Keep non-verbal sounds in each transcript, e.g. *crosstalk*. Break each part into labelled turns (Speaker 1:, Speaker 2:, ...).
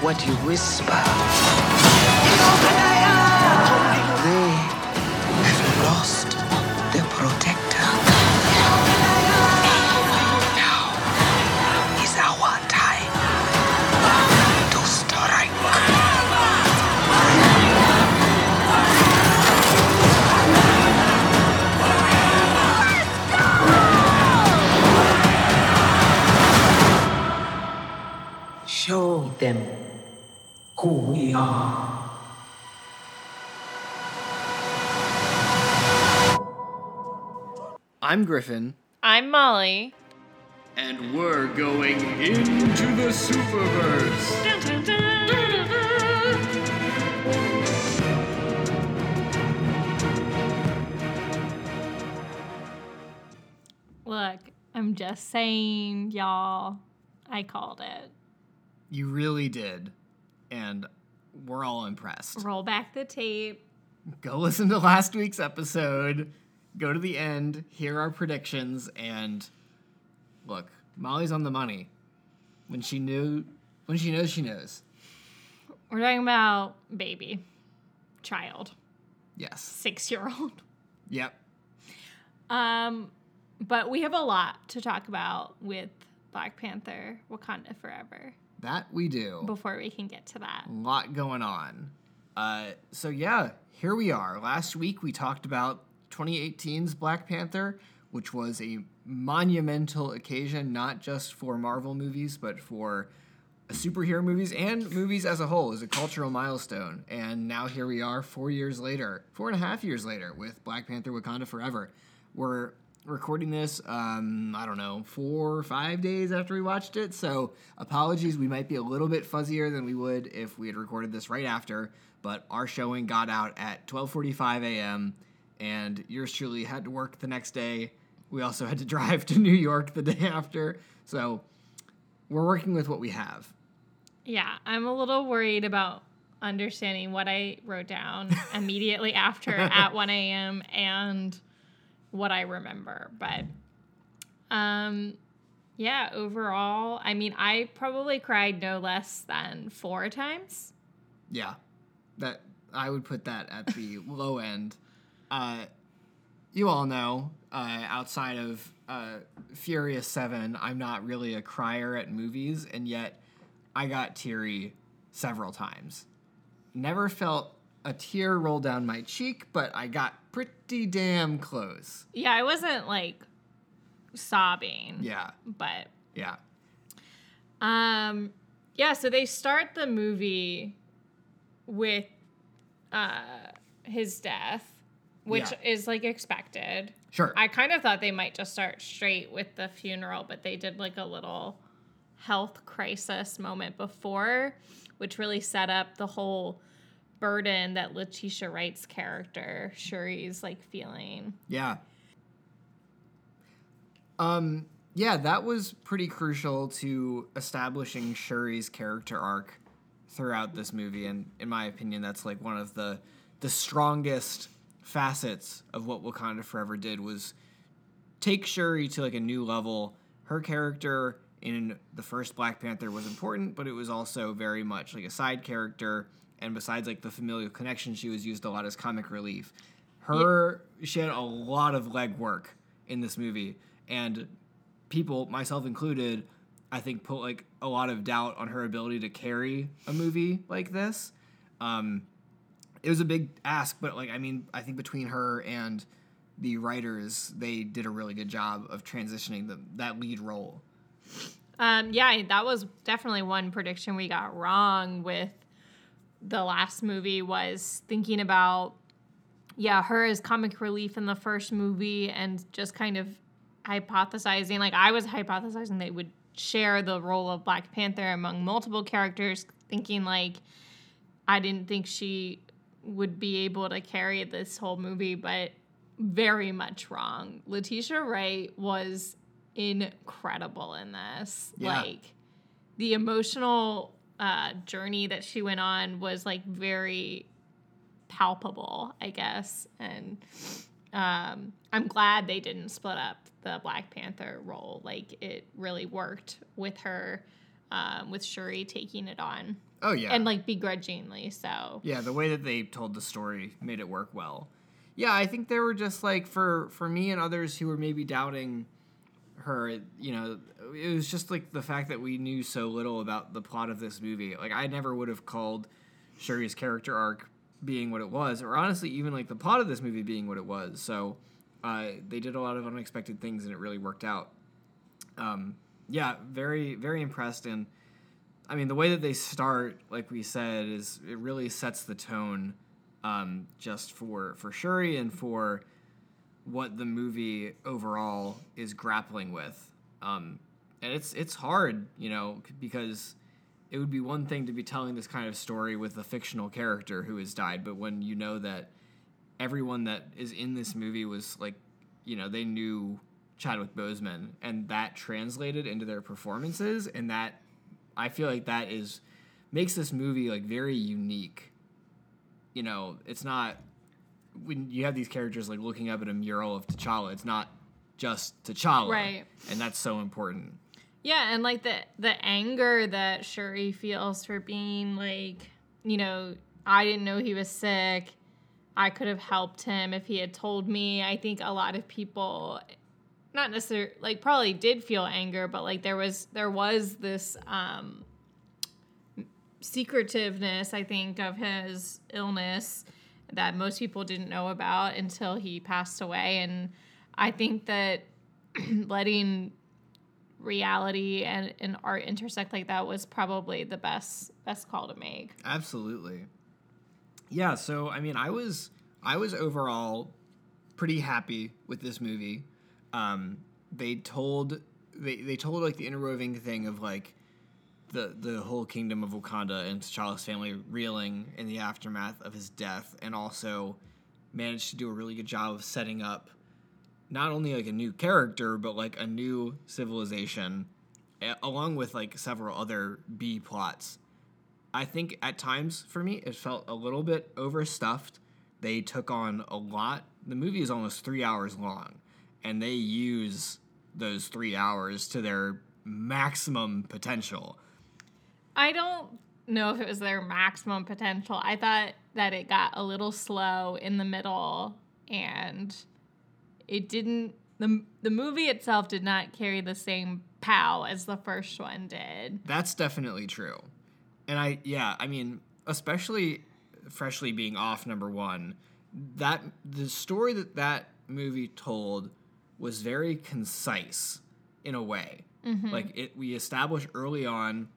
Speaker 1: what you whisper. They have lost their protector. Now is our time to strike. Show them who we.
Speaker 2: I'm Griffin,
Speaker 3: I'm Molly.
Speaker 2: and we're going into the Superverse.
Speaker 3: Look, I'm just saying, y'all, I called it.
Speaker 2: You really did, and we're all impressed.
Speaker 3: Roll back the tape.
Speaker 2: Go listen to last week's episode, go to the end, hear our predictions, and look, Molly's on the money. When she knew, when she knows, she knows.
Speaker 3: We're talking about baby, child,
Speaker 2: Yes.
Speaker 3: six year old.
Speaker 2: Yep.
Speaker 3: Um, but we have a lot to talk about with Black Panther Wakanda Forever
Speaker 2: That we do.
Speaker 3: before we can get to that.
Speaker 2: A lot going on. Uh, so yeah, here we are. Last week we talked about 2018's Black Panther, which was a monumental occasion, not just for Marvel movies, but for superhero movies and movies as a whole. Is a cultural milestone. And now here we are, four years later, four and a half years later, with Black Panther: Wakanda Forever. We're recording this, um, I don't know, four or five days after we watched it. So apologies, we might be a little bit fuzzier than we would if we had recorded this right after. But our showing got out at 12:45 a.m. and yours truly had to work the next day. We also had to *laughs* drive to New York the day after. So we're working with what we have.
Speaker 3: Yeah, I'm a little worried about understanding what I wrote down *laughs* immediately after *laughs* at 1 a.m. and what I remember. But um yeah, overall, I mean, I probably cried no less than four times.
Speaker 2: Yeah, that I would put that at the *laughs* low end. Uh, you all know, uh, outside of uh, Furious Seven, I'm not really a crier at movies, and yet I got teary several times. Never felt a tear roll down my cheek, but I got pretty damn close.
Speaker 3: Yeah, I wasn't like sobbing.
Speaker 2: Yeah,
Speaker 3: But
Speaker 2: yeah,
Speaker 3: Um, yeah, so they start the movie with uh, his death, which
Speaker 2: Yeah.
Speaker 3: is like expected.
Speaker 2: sure.
Speaker 3: I kind of thought they might just start straight with the funeral, but they did like a little health crisis moment before, which really set up the whole burden that Letitia Wright's character, Shuri's like feeling.
Speaker 2: Yeah. Um, yeah, that was pretty crucial to establishing Shuri's character arc throughout this movie, and in my opinion, that's like one of the the strongest facets of what Wakanda Forever did was take Shuri to like a new level. Her character in the first Black Panther was important, but it was also very much like a side character. And besides like the familial connection, she was used a lot as comic relief. Her she had a lot of legwork in this movie, and people, myself included, I think put like a lot of doubt on her ability to carry a movie like this. Um, it was a big ask, but like I mean, I think between her and the writers, they did a really good job of transitioning the, that lead role.
Speaker 3: Um, yeah, that was definitely one prediction we got wrong with the last movie was thinking about yeah, her as comic relief in the first movie and just kind of hypothesizing like I was hypothesizing they would share the role of Black Panther among multiple characters thinking like I didn't think she would be able to carry this whole movie but very much wrong. Letitia Wright was incredible in this.
Speaker 2: Yeah.
Speaker 3: Like the emotional uh, journey that she went on was like very palpable, I guess. And um, I'm glad they didn't split up the Black Panther role. Like it really worked with her um, with Shuri taking it on
Speaker 2: Oh yeah.
Speaker 3: and like begrudgingly. So
Speaker 2: Yeah, the way that they told the story made it work well. Yeah, I think there were just like for for me and others who were maybe doubting her, you know, it was just like the fact that we knew so little about the plot of this movie. Like I never would have called Shuri's character arc being what it was, or honestly even like the plot of this movie being what it was. So uh, they did a lot of unexpected things and it really worked out. Um, yeah, very very impressed and I mean, the way that they start, like we said, is it really sets the tone um, just for for Shuri and for what the movie overall is grappling with. Um, and it's it's hard, you know, because it would be one thing to be telling this kind of story with a fictional character who has died, but when you know that everyone that is in this movie was like, you know, they knew Chadwick Boseman, and that translated into their performances, and that I feel like that is makes this movie like very unique. You know, it's not when you have these characters like looking up at a mural of T'Challa, it's not just T'Challa,
Speaker 3: Right.
Speaker 2: And that's so important.
Speaker 3: Yeah, and like the the anger that Shuri feels for being like, you know, I didn't know he was sick. I could have helped him if he had told me. I think a lot of people not necessarily like probably did feel anger, but like there was there was this um secretiveness, I think, of his illness that most people didn't know about until he passed away. And I think that *clears throat* letting reality and, and art intersect like that was probably the best best call to make.
Speaker 2: Absolutely. Yeah, so I mean, I was I was overall pretty happy with this movie. Um, they told they, they told like the interwoven thing of like the the whole kingdom of Wakanda and T'Challa's family reeling in the aftermath of his death, and also managed to do a really good job of setting up not only like a new character but like a new civilization, along with like several other B plots. I think at times for me it felt a little bit overstuffed. They took on a lot. The movie is almost three hours long, and they use those three hours to their maximum potential.
Speaker 3: I don't know if it was their maximum potential. I thought that it got a little slow in the middle and it didn't the the movie itself did not carry the same pow as the first one did.
Speaker 2: That's definitely true. And I, yeah, I mean, especially freshly being off number one, that the story that that movie told was very concise in a way. Mm-hmm. Like it, we established early on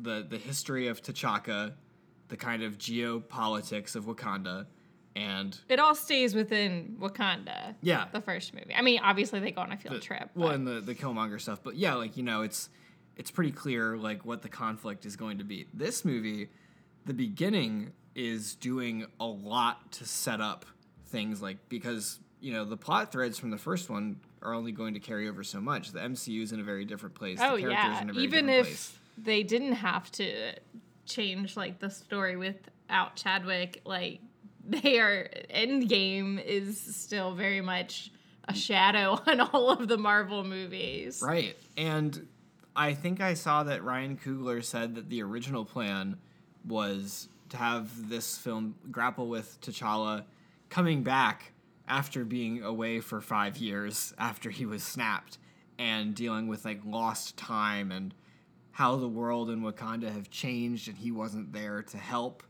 Speaker 2: the the history of T'Chaka, the kind of geopolitics of Wakanda, and
Speaker 3: It all stays within Wakanda.
Speaker 2: Yeah.
Speaker 3: The first movie. I mean, obviously they go on a field
Speaker 2: the,
Speaker 3: trip.
Speaker 2: Well,
Speaker 3: but-
Speaker 2: and the the Killmonger stuff, but yeah, like you know, it's it's pretty clear like what the conflict is going to be. This movie, the beginning is doing a lot to set up things like because you know the plot threads from the first one are only going to carry over so much. The MCU is in a very different place.
Speaker 3: Oh
Speaker 2: the characters
Speaker 3: yeah,
Speaker 2: in a very
Speaker 3: even if
Speaker 2: place.
Speaker 3: they didn't have to change like the story without Chadwick, like they are Endgame is still very much a shadow *laughs* on all of the Marvel movies.
Speaker 2: Right. And I think I saw that Ryan Coogler said that the original plan was to have this film grapple with T'Challa coming back after being away for five years after he was snapped and dealing with like lost time and how the world and Wakanda have changed and he wasn't there to help.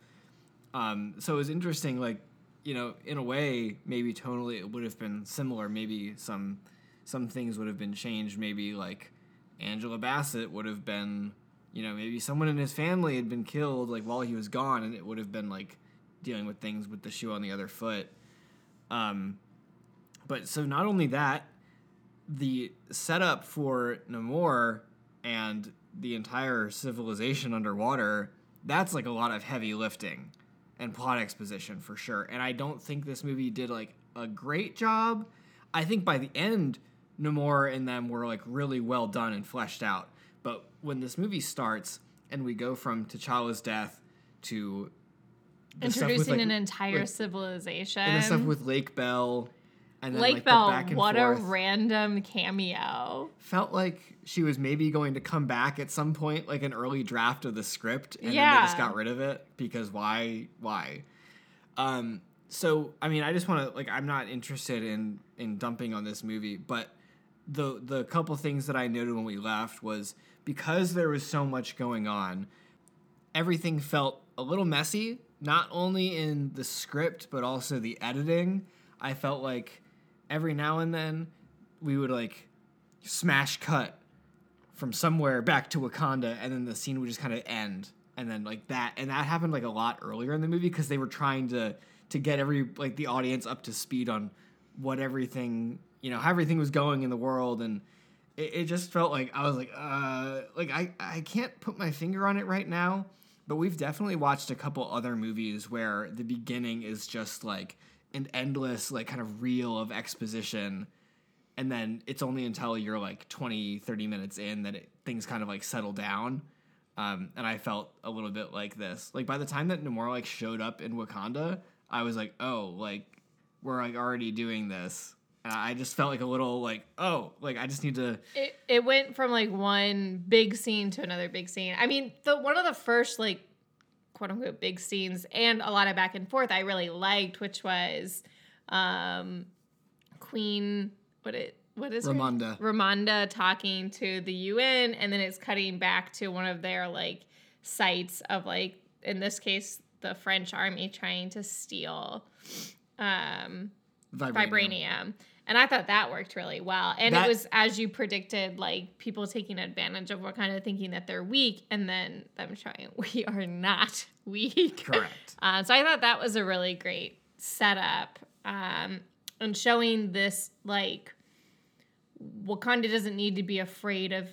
Speaker 2: Um, so it was interesting, like, you know, in a way, maybe tonally it would have been similar. Maybe some some things would have been changed. Maybe like Angela Bassett would have been, you know, maybe someone in his family had been killed like while he was gone, and it would have been like dealing with things with the shoe on the other foot. Um, but so not only that, the setup for Namor and the entire civilization underwater, that's like a lot of heavy lifting and plot exposition for sure. And I don't think this movie did like a great job. I think by the end, Namor and them were like really well done and fleshed out. But when this movie starts and we go from T'Challa's death to stuff with,
Speaker 3: Introducing
Speaker 2: like,
Speaker 3: an entire
Speaker 2: like-
Speaker 3: civilization.
Speaker 2: and the stuff with Lake Bell And then,
Speaker 3: Lake
Speaker 2: like, the
Speaker 3: Bell, what a random cameo.
Speaker 2: felt like she was maybe going to come back at some point, like an early draft of the script, and then they just got rid of it because why? Why? Um. So I mean, I just want to like, I'm not interested in in dumping on this movie, but the the couple things that I noted when we left was because there was so much going on, everything felt a little messy. Not only in the script, but also the editing. I felt like every now and then we would like smash cut from somewhere back to Wakanda, and then the scene would just kind of end, and then like that, and that happened like a lot earlier in the movie because they were trying to to get every like the audience up to speed on what everything you know how everything was going in the world, and it, it just felt like I was like uh like I I can't put my finger on it right now, but we've definitely watched a couple other movies where the beginning is just like an endless like kind of reel of exposition and then it's only until you're like 20 30 minutes in that it, things kind of like settle down. Um, and i felt a little bit like this. Like by the time that Namor like showed up in wakanda i was like oh like we're like already doing this. And i just felt like a little like oh like i just need to
Speaker 3: It, it went from like one big scene to another big scene. I mean, the one of the first like quote unquote big scenes and a lot of back and forth I really liked, which was um Queen what it what is her-
Speaker 2: Ramonda.
Speaker 3: Ramonda talking to the UN and then it's cutting back to one of their like sites of like in this case the French army trying to steal um
Speaker 2: vibranium.
Speaker 3: vibranium. And I thought that worked really well. And
Speaker 2: That-
Speaker 3: it was as you predicted, like people taking advantage of what kind of thinking that they're weak and then them showing *laughs* we are not weak.
Speaker 2: correct *laughs*
Speaker 3: Uh, so I thought that was a really great setup. Um, and showing this like Wakanda doesn't need to be afraid of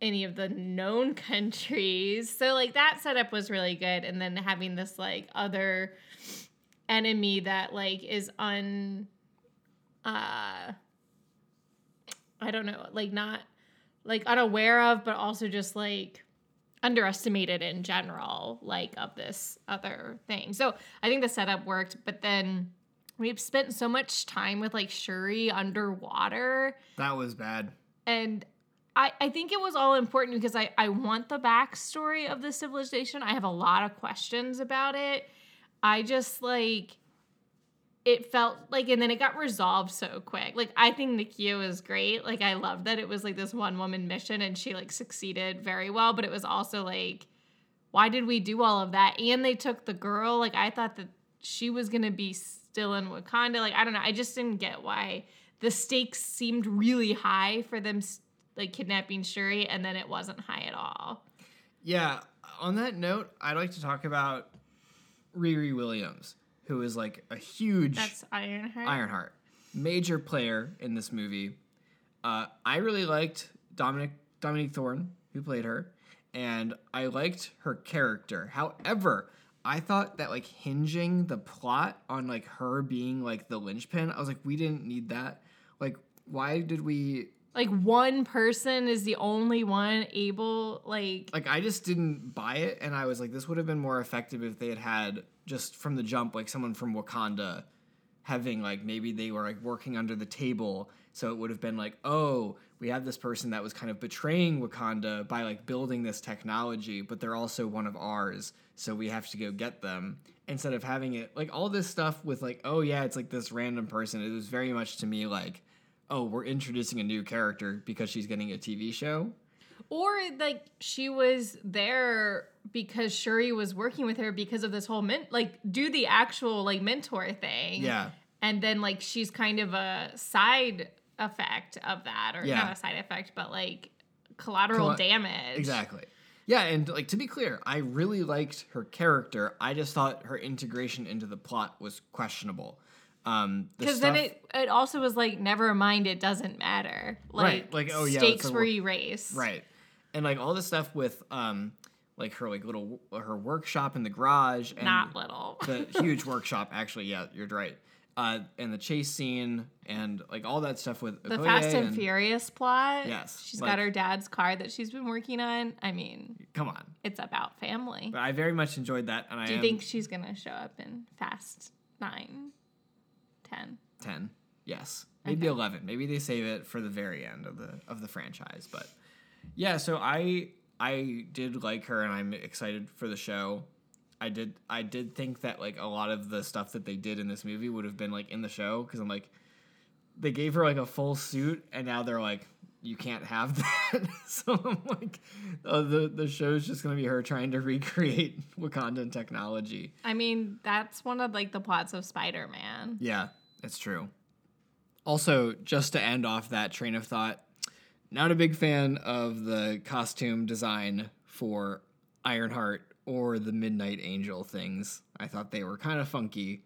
Speaker 3: any of the known *laughs* countries. So like that setup was really good. And then having this like other enemy that like is un uh I don't know, like not like unaware of, but also just like underestimated in general, like of this other thing. So I think the setup worked, but then we've spent so much time with like Shuri underwater
Speaker 2: that was bad
Speaker 3: and I, I think it was all important because I, I want the backstory of the civilization. I have a lot of questions about it. I just like it felt like and then it got resolved so quick. Like I think Nakia was great. Like I love that it was like this one woman mission and she like succeeded very well, but it was also like why did we do all of that? And they took the girl. Like I thought that she was gonna be still in Wakanda. Like I don't know. I just didn't get why the stakes seemed really high for them like kidnapping Shuri, and then it wasn't high at all.
Speaker 2: Yeah. On that note, I'd like to talk about Riri Williams, who is like a huge
Speaker 3: That's Ironheart.
Speaker 2: Ironheart, major player in this movie. Uh, I really liked Dominic Dominique Thorne, who played her, and I liked her character. However, I thought that like hinging the plot on like her being like the linchpin, I was like, we didn't need that. Like, why did we
Speaker 3: Like one person is the only one able. Like
Speaker 2: like I just didn't buy it, and I was like, this would have been more effective if they had had just from the jump, like someone from Wakanda having like maybe they were like working under the table, so it would have been like, oh, we have this person that was kind of betraying Wakanda by like building this technology, but they're also one of ours, so we have to go get them. Instead of having it like all this stuff with like, oh yeah, it's like this random person. It was very much to me like, oh, we're introducing a new character because she's getting a TV show.
Speaker 3: Or like she was there because Shuri was working with her because of this whole men- like do the actual like mentor thing.
Speaker 2: Yeah.
Speaker 3: and then like she's kind of a side effect of that or
Speaker 2: Yeah.
Speaker 3: not a side effect but like collateral
Speaker 2: Colla-
Speaker 3: damage
Speaker 2: Exactly. Yeah, and like to be clear, I really liked her character. I just thought her integration into the plot was questionable. Um,
Speaker 3: because then it it also was like never mind it doesn't matter like,
Speaker 2: Right, like, oh, yeah,
Speaker 3: stakes were erased
Speaker 2: right, and like all the stuff with um, like her like little her workshop in the garage and
Speaker 3: not little *laughs*
Speaker 2: the huge workshop. Actually, yeah, you're right. Uh, and the chase scene and like all that stuff with
Speaker 3: the
Speaker 2: Okoye
Speaker 3: Fast and Furious plot
Speaker 2: Yes,
Speaker 3: she's
Speaker 2: like-
Speaker 3: got her dad's car that she's been working on I mean
Speaker 2: Come on,
Speaker 3: it's about family
Speaker 2: but I very much enjoyed that, and I
Speaker 3: do you
Speaker 2: am
Speaker 3: think she's gonna show up in Fast 9 10
Speaker 2: ten. Yes, maybe eleven. Maybe they save it for the very end of the of the franchise. But yeah, so I I did like her, and I'm excited for the show. I did I did think that like a lot of the stuff that they did in this movie would have been like in the show because I'm like they gave her like a full suit, and now they're like you can't have *laughs* that. *laughs* so I'm like, oh, the the show's just gonna be her trying to recreate *laughs* Wakandan technology.
Speaker 3: I mean, that's one of like the plots of Spider Man.
Speaker 2: Yeah, it's true. Also, just to end off that train of thought, not a big fan of the costume design for Ironheart or the Midnight Angel things. I thought they were kind of funky.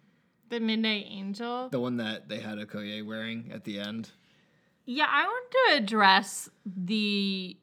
Speaker 3: The Midnight Angel.
Speaker 2: The one that they had Okoye wearing at the end.
Speaker 3: Yeah, I want to address the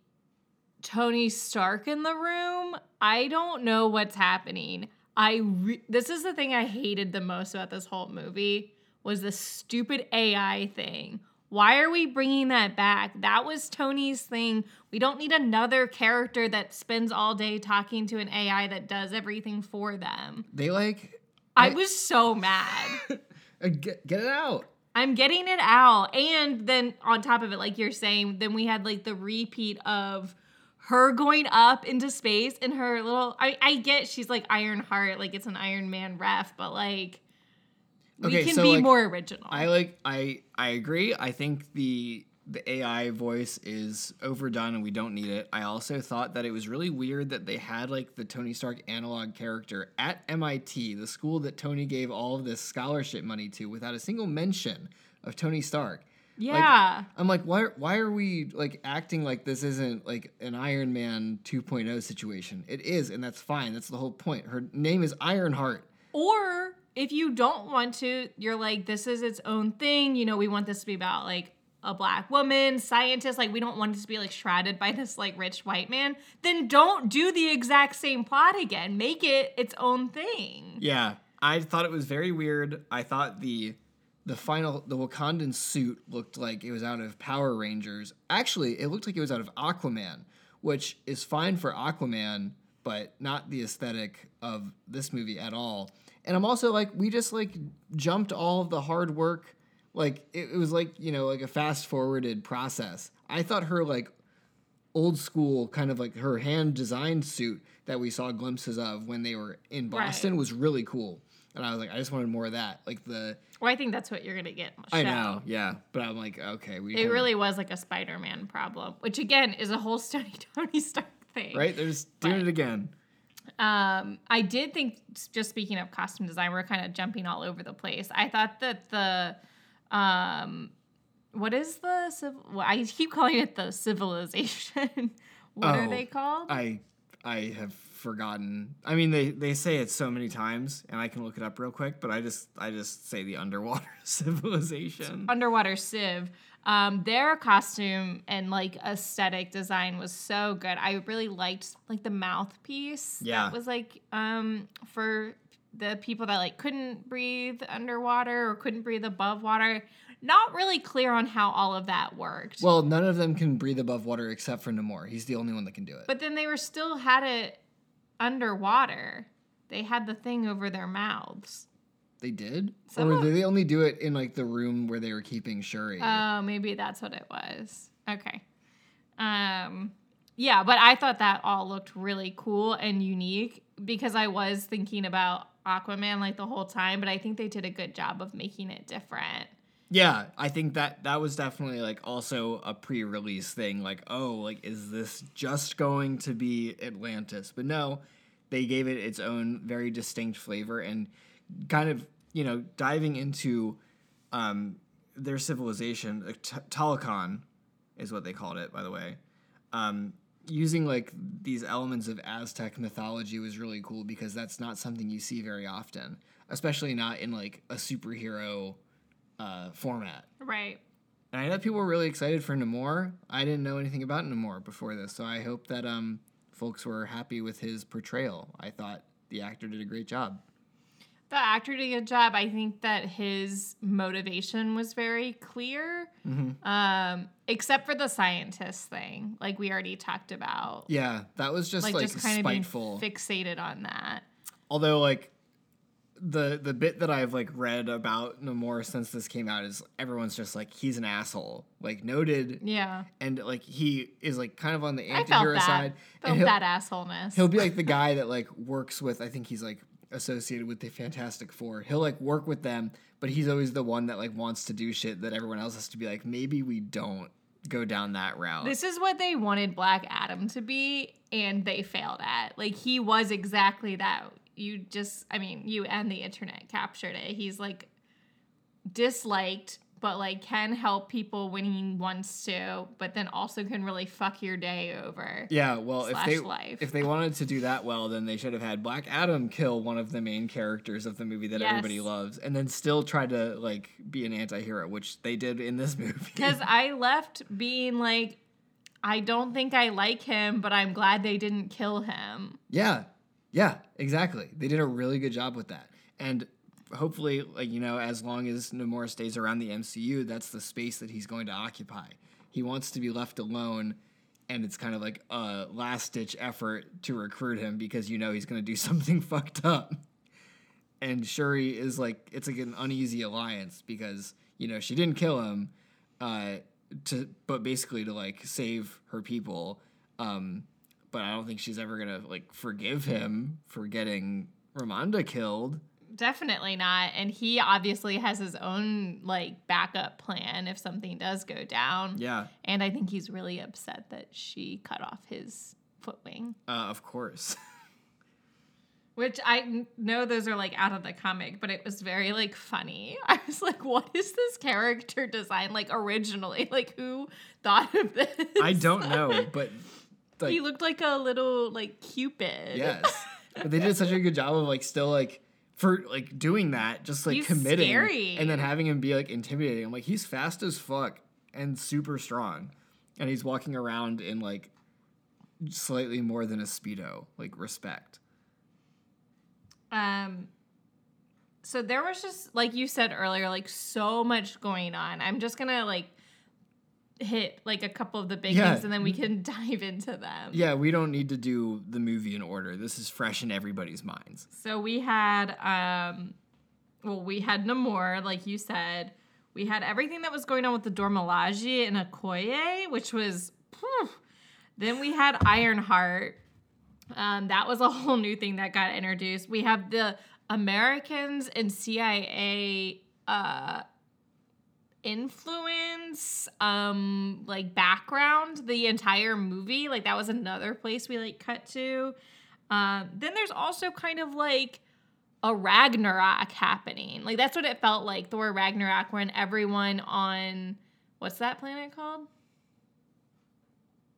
Speaker 3: Tony Stark in the room. I don't know what's happening. I re- this is the thing I hated the most about this whole movie was the stupid AI thing. Why are we bringing that back? That was Tony's thing. We don't need another character that spends all day talking to an AI that does everything for them.
Speaker 2: They like
Speaker 3: I, I was so mad. *laughs*
Speaker 2: Uh, get, get it out.
Speaker 3: I'm getting it out. And then on top of it, like you're saying, then we had like the repeat of her going up into space and her little I, I get she's like Iron Heart, like it's an Iron Man ref, but like we can
Speaker 2: so,
Speaker 3: be
Speaker 2: like,
Speaker 3: more original.
Speaker 2: I like I I agree. I think the the AI voice is overdone and we don't need it. I also thought that it was really weird that they had like the Tony Stark analog character at MIT, the school that Tony gave all of this scholarship money to without a single mention of Tony Stark.
Speaker 3: yeah.
Speaker 2: I'm like, why why are we like acting like this isn't like an Iron Man 2.0 situation? It is, and that's fine. That's the whole point. Her name is Ironheart.
Speaker 3: Or if you don't want to, you're like, this is its own thing. You know, we want this to be about like a black woman, scientist. Like, we don't want it to be like shrouded by *laughs* this like rich white man. Then don't do the exact same plot again. Make it its own thing.
Speaker 2: Yeah, I thought it was very weird. I thought the the final the Wakandan suit looked like it was out of Power Rangers. Actually, it looked like it was out of Aquaman, which is fine for Aquaman, but not the aesthetic of this movie at all. And I'm also like, we just like jumped all of the hard work. Like it, it was like you know like a fast forwarded process. I thought her like old school kind of like her hand designed suit that we saw glimpses of when they were in Boston
Speaker 3: Right.
Speaker 2: was really cool. And I was like, I just wanted more of that. Like the
Speaker 3: Well, I think that's what you're gonna get.
Speaker 2: I know, yeah. But I'm like, okay, we
Speaker 3: It really was like a Spider-Man problem, which again is a whole Tony Tony *laughs* Stark thing.
Speaker 2: right. They're just doing
Speaker 3: Right.
Speaker 2: it again.
Speaker 3: Um, I did think, just speaking of costume design, we're kind of jumping all over the place. I thought that the, um, what is the civil? Well, I keep calling it the civilization. *laughs* what are
Speaker 2: Oh,
Speaker 3: they called?
Speaker 2: I I have forgotten. I mean, they they say it so many times, and I can look it up real quick. But I just I just say the underwater *laughs* civilization.
Speaker 3: Underwater Civ. Um, their costume and like aesthetic design was so good. I really liked like the mouthpiece.
Speaker 2: Yeah.
Speaker 3: That was like um for the people that like couldn't breathe underwater or couldn't breathe above water. Not really clear on how all of that worked.
Speaker 2: Well, none of them can breathe above water except for Namor. He's the only one that can do it.
Speaker 3: but then they were still had it underwater. They had the thing over their mouths.
Speaker 2: They did, or did they only do it in like the room where they were keeping Shuri?
Speaker 3: Oh, maybe that's what it was. Okay. Um yeah, but I thought that all looked really cool and unique because I was thinking about Aquaman like the whole time, but I think they did a good job of making it different.
Speaker 2: Yeah, I think that that was definitely like also a pre-release thing. Like, oh, like is this just going to be Atlantis? But no, they gave it its own very distinct flavor and kind of you know diving into um, their civilization. Uh, T- is what they called it, by the way. Um, using like these elements of Aztec mythology was really cool because that's not something you see very often, especially not in like a superhero uh, format.
Speaker 3: Right.
Speaker 2: And I know people were really excited for Namor. I didn't know anything about Namor before this, so I hope that um, folks were happy with his portrayal. I thought the actor did a great job.
Speaker 3: The actor did a good job. I think that his motivation was very clear. Um, except for the scientist thing, like we already talked about.
Speaker 2: Yeah, that was just
Speaker 3: Like,
Speaker 2: like,
Speaker 3: just kind of being fixated on that.
Speaker 2: Although, like, the the bit that I've like read about Namor since this came out is everyone's just like he's an asshole, like noted,
Speaker 3: Yeah.
Speaker 2: and like he is like kind of on the
Speaker 3: I felt
Speaker 2: anti-hero
Speaker 3: that.
Speaker 2: side.
Speaker 3: Felt that assholeness.
Speaker 2: he'll be like the *laughs* guy that like works with. I think he's like associated with the Fantastic Four. He'll like work with them, but he's always the one that like wants to do shit that everyone else has to be like, maybe we don't go down that route.
Speaker 3: This is what they wanted Black Adam to be, and they failed at. Like he was exactly that. You just, I mean, you and the internet captured it. He's like disliked, but like can help people when he wants to, but then also can really fuck your day over.
Speaker 2: Yeah, well, if they
Speaker 3: life.
Speaker 2: if they wanted to do that well, then they should have had Black Adam kill one of the main characters of the movie that everybody loves, and then still try to like be an anti-hero, which they did in this *laughs* movie.
Speaker 3: Because I left being like, I don't think I like him, but I'm glad they didn't kill him.
Speaker 2: yeah, yeah, exactly. They did a really good job with that, and hopefully, like you know, as long as Namor stays around the MCU, that's the space that he's going to occupy. He wants to be left alone. And it's kind of like a last ditch effort to recruit him because you know he's going to do *laughs* something fucked up. and Shuri is like it's like an uneasy alliance because you know she didn't kill him, uh, to but basically to like save her people. Um, but I don't think she's ever gonna like forgive him for getting Ramonda killed.
Speaker 3: Definitely not. And he obviously has his own like backup plan if something does go down.
Speaker 2: Yeah,
Speaker 3: And I think he's really upset that she cut off his foot wing,
Speaker 2: uh, of course. *laughs*
Speaker 3: which I know those are like out of the comic, but it was very like funny. *laughs* I was like, what is this character design like originally? Like, who thought of this?
Speaker 2: I don't know, but *laughs* like
Speaker 3: he looked like a little like Cupid.
Speaker 2: yes, but they did such a good job of like still like. For like doing that, just like
Speaker 3: He's
Speaker 2: committing,
Speaker 3: scary.
Speaker 2: and then having him be like intimidating. I'm like, he's fast as fuck and super strong, and he's walking around in like slightly more than a speedo. Like respect.
Speaker 3: Um so there was just like you said earlier like so much going on. I'm just going to like hit like a couple of the big
Speaker 2: Yeah.
Speaker 3: things and then we can *laughs* dive into them.
Speaker 2: Yeah, we don't need to do the movie in order. This is fresh in everybody's minds.
Speaker 3: So we had um well we had Namor like you said. We had everything that was going on with the Dora Milaje and Okoye, which was phew. then we had Ironheart. Um, that was a *laughs* whole new thing that got introduced. We have the Americans and CIA uh, influence, um, like background, the entire movie. Like that was another place we like cut to. Um, then there's also kind of like a Ragnarok happening. Like that's what it felt like. Thor Ragnarok, when everyone on what's that planet called?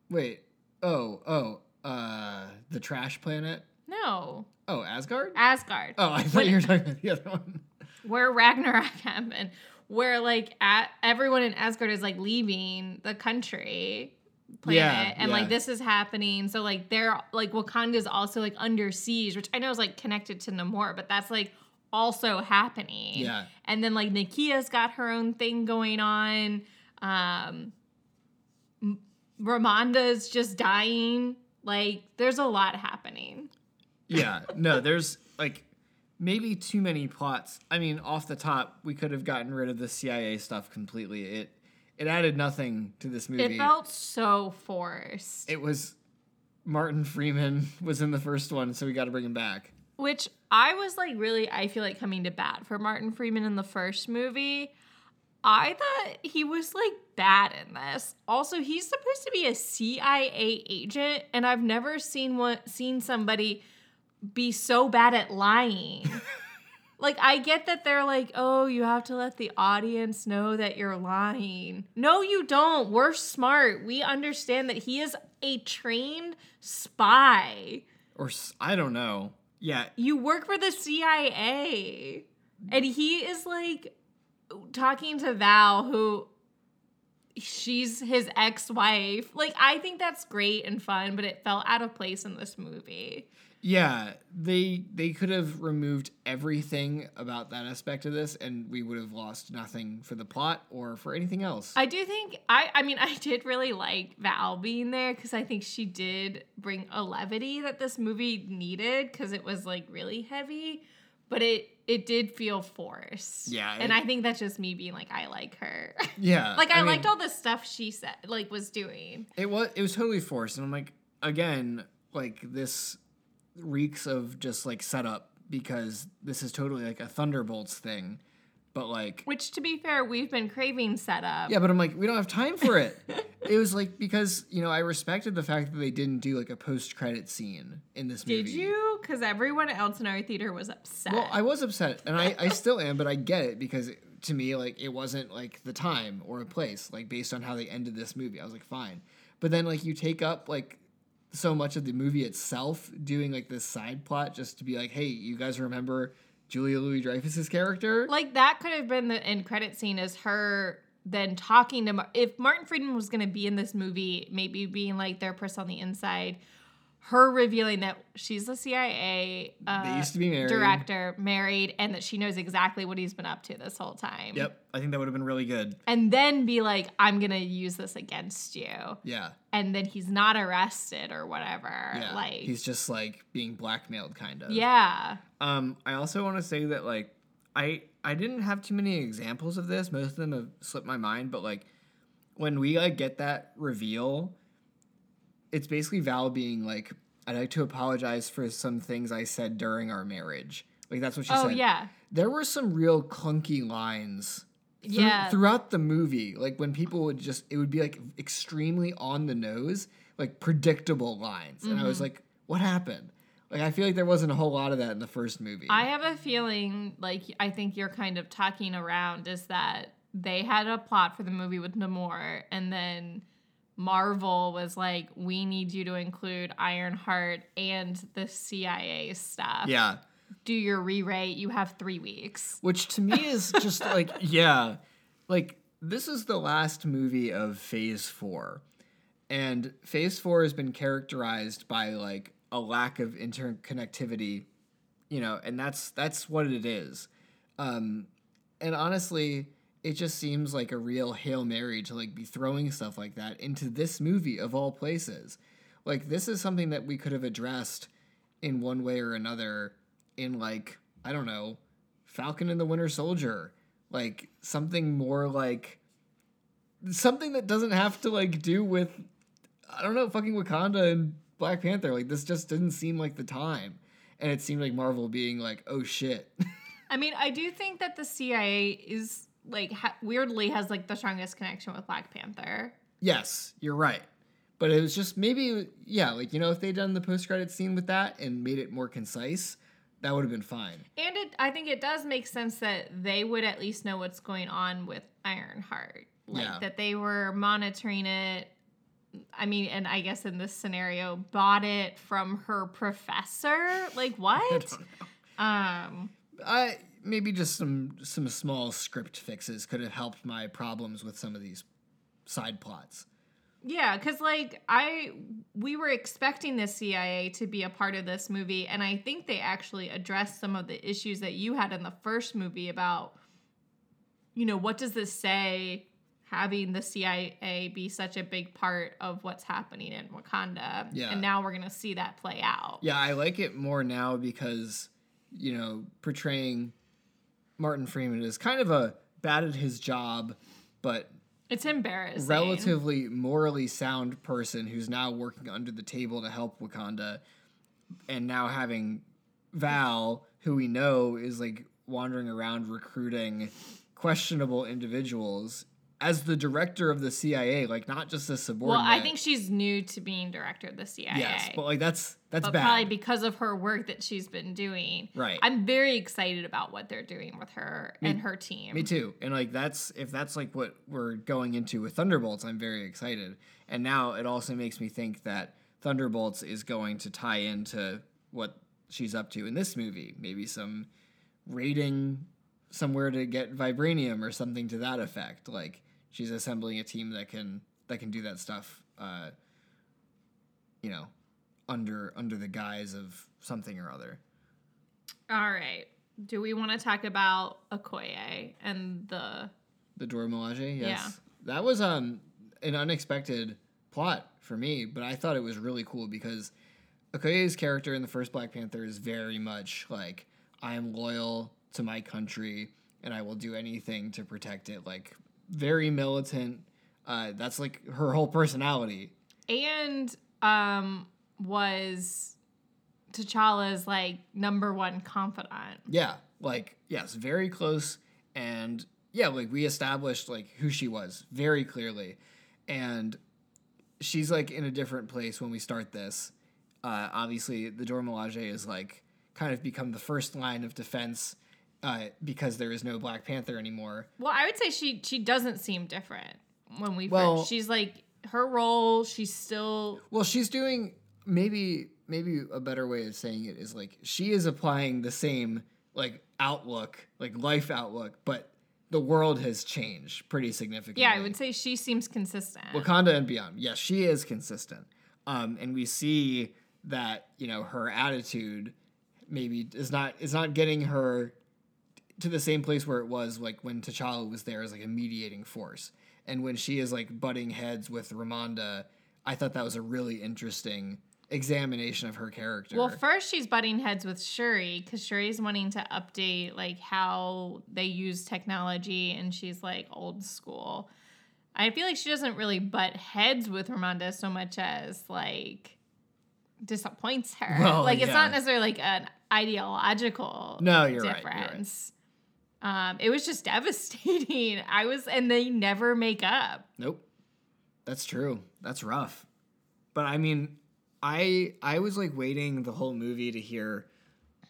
Speaker 2: Wait. Oh, oh, uh the trash planet?
Speaker 3: No,
Speaker 2: Oh, Asgard?
Speaker 3: Asgard.
Speaker 2: Oh, I thought
Speaker 3: When-
Speaker 2: you were talking about the other one.
Speaker 3: where Ragnarok *laughs* happened, where like at, everyone in Asgard is like leaving the country planet,
Speaker 2: Yeah,
Speaker 3: and
Speaker 2: yeah.
Speaker 3: like this is happening. So like they're like Wakanda's also like under siege, which I know is like connected to Namor, but that's like also happening.
Speaker 2: Yeah.
Speaker 3: and then like Nakia's got her own thing going on. Um, Ramonda's just dying. Like there's a lot happening.
Speaker 2: Yeah. No, there's like maybe too many plots. I mean, off the top, we could have gotten rid of the CIA stuff completely. It it added nothing to this movie.
Speaker 3: It felt so forced.
Speaker 2: it was Martin Freeman *laughs* was in the first one, so we got to bring him back.
Speaker 3: Which I was like really, I feel like coming to bat for Martin Freeman in the first movie. I thought he was like bad in this. Also, he's supposed to be a CIA agent, and I've never seen one seen somebody be so bad at lying. *laughs* like I get that they're like, "Oh, you have to let the audience know that you're lying." No, you don't. We're smart. We understand that he is a trained spy.
Speaker 2: Or I don't know. Yeah,
Speaker 3: You work for the CIA. And he is like talking to Val, who she's his ex wife. Like, I think that's great and fun, but it felt out of place in this movie.
Speaker 2: Yeah, they they could have removed everything about that aspect of this, and we would have lost nothing for the plot or for anything else.
Speaker 3: I do think I I mean *laughs* I did really like Val being there because I think she did bring a levity that this movie needed because it was like really heavy. but it it did feel forced.
Speaker 2: Yeah,
Speaker 3: and
Speaker 2: it-
Speaker 3: I think that's just me being like, I like her. *laughs*
Speaker 2: Yeah,
Speaker 3: like I,
Speaker 2: mean,
Speaker 3: liked all the stuff she said, like was doing.
Speaker 2: It was it was totally forced, and I'm like, again, like this reeks of just like setup because this is totally like a Thunderbolts thing, but like.
Speaker 3: Which, to be fair, we've been craving setup.
Speaker 2: Yeah, but I'm like, we don't have time for it. *laughs* it was like because you know I respected the fact that they didn't do like a post credit scene in this movie.
Speaker 3: Did you? Because everyone else in our theater was upset.
Speaker 2: Well, I was upset, and I, I *laughs* still am, but I get it because to me, like, it wasn't like the time or a place, like, based on how they ended this movie. I was like, fine. But then, like, you take up, like, so much of the movie itself doing, like, this side plot just to be like, hey, you guys remember Julia Louis Dreyfus's character?
Speaker 3: like that could have been the end credit scene as her then talking to Mar- if Martin Freeman was going to be in this movie, maybe being like their person on the inside, her revealing that she's the CIA uh,
Speaker 2: They used to be married.
Speaker 3: director, married, and that she knows exactly what he's been up to this whole time.
Speaker 2: Yep. I think that would have been really good.
Speaker 3: And then be like, I'm going to use this against you.
Speaker 2: Yeah.
Speaker 3: And then he's not arrested or whatever.
Speaker 2: Yeah.
Speaker 3: Like,
Speaker 2: He's just, like, being blackmailed, kind of.
Speaker 3: yeah.
Speaker 2: Um, I also want to say that like I I didn't have too many examples of this. Most of them have slipped my mind, but like when we like get that reveal, it's basically Val being like, "I'd like to apologize for some things I said during our marriage." Like that's what she
Speaker 3: Oh,
Speaker 2: said.
Speaker 3: yeah.
Speaker 2: There were some real clunky lines. through-
Speaker 3: Yeah.
Speaker 2: Throughout the movie, like when people would just, it would be like extremely on the nose, like predictable lines, and I
Speaker 3: Mm-hmm.
Speaker 2: was like, "What happened?" Like I feel like there wasn't a whole lot of that in the first movie.
Speaker 3: I have a feeling, like I think you're kind of talking around, is that they had a plot for the movie with Namor, and then Marvel was like, "We need you to include Ironheart and the CIA stuff.
Speaker 2: yeah.
Speaker 3: Do your re-rate. You have three weeks."
Speaker 2: Which to me is just *laughs* like, yeah, like this is the last movie of Phase 4. And Phase 4 has been characterized by like a lack of interconnectivity, you know, and that's that's what it is. Um and honestly, it just seems like a real Hail Mary to like be throwing stuff like that into this movie of all places. Like this is something that we could have addressed in one way or another in like, I don't know, Falcon and the Winter Soldier. Like something more like something that doesn't have to like do with I don't know, fucking Wakanda and Black Panther. Like this just didn't seem like the time. And it seemed like Marvel being like, "Oh shit." *laughs*
Speaker 3: I mean, I do think that the CIA is like ha- weirdly has like the strongest connection with Black Panther.
Speaker 2: yes, you're right. But it was just maybe yeah, like you know, if they'd done the post credit scene with that and made it more concise, that would have been fine.
Speaker 3: And it, I think it does make sense that they would at least know what's going on with Ironheart. Like
Speaker 2: Yeah.
Speaker 3: that they were monitoring it. I mean, and I guess in this scenario, bought it from her professor. Like *laughs* what? Um,
Speaker 2: I maybe just some some small script fixes could have helped my problems with some of these side plots.
Speaker 3: yeah, because like I, we were expecting the CIA to be a part of this movie, and I think they actually addressed some of the issues that you had in the first movie about, you know, what does this say? Having the CIA be such a big part of what's happening in Wakanda,
Speaker 2: Yeah.
Speaker 3: and now we're gonna see that play out.
Speaker 2: Yeah, I like it more now because, you know, portraying Martin Freeman is kind of a bad at his job, but
Speaker 3: It's embarrassing.
Speaker 2: relatively morally sound person who's now working under the table to help Wakanda, and now having Val, who we know is like wandering around recruiting questionable individuals as the director of the CIA, like not just a subordinate. Well.
Speaker 3: I think she's new to being director of the CIA.
Speaker 2: yes, but like that's that's
Speaker 3: but
Speaker 2: bad.
Speaker 3: probably because of her work that she's been doing.
Speaker 2: Right.
Speaker 3: I'm very excited about what they're doing with her and her team.
Speaker 2: Me too. And like that's if that's like what we're going into with Thunderbolts, I'm very excited. And now it also makes me think that Thunderbolts is going to tie into what she's up to in this movie. Maybe some raiding somewhere to get vibranium or something to that effect. Like she's assembling a team that can that can do that stuff uh you know, under under the guise of something or other.
Speaker 3: All right. Do we want to talk about Okoye and the
Speaker 2: The Dora Milaje, yes.
Speaker 3: Yeah.
Speaker 2: That was um an unexpected plot for me, but I thought it was really cool because Okoye's character in the first Black Panther is very much like I am loyal to my country and I will do anything to protect it. Like very militant. Uh, that's like her whole personality.
Speaker 3: and um was T'Challa's like number one confidant.
Speaker 2: Yeah, like yes, very close, and yeah, like we established like who she was very clearly, and she's like in a different place when we start this. Uh, obviously, the Dora Milaje is like kind of become the first line of defense uh, because there is no Black Panther anymore.
Speaker 3: Well, I would say she she doesn't seem different when we
Speaker 2: Well-
Speaker 3: first. She's like her role. She's still
Speaker 2: Well, she's doing maybe maybe a better way of saying it is like she is applying the same like outlook, like life outlook, but the world has changed pretty significantly.
Speaker 3: yeah. I would say she seems consistent.
Speaker 2: Wakanda and beyond. Yes, she is consistent. Um, and we see that, you know, her attitude maybe is not is not getting her to the same place where it was like when T'Challa was there as like a mediating force. And when she is like butting heads with Ramonda, I thought that was a really interesting examination of her character.
Speaker 3: Well, first she's butting heads with Shuri because Shuri's wanting to update like how they use technology, and she's like old school. I feel like she doesn't really butt heads with Ramonda so much as like disappoints her.
Speaker 2: Well,
Speaker 3: like it's
Speaker 2: yeah.
Speaker 3: not necessarily like an ideological
Speaker 2: No, you're you're right.
Speaker 3: Um, it was just *laughs* devastating. I was, and they never make up.
Speaker 2: Nope. That's true. That's rough. But I mean, I I was like waiting the whole movie to hear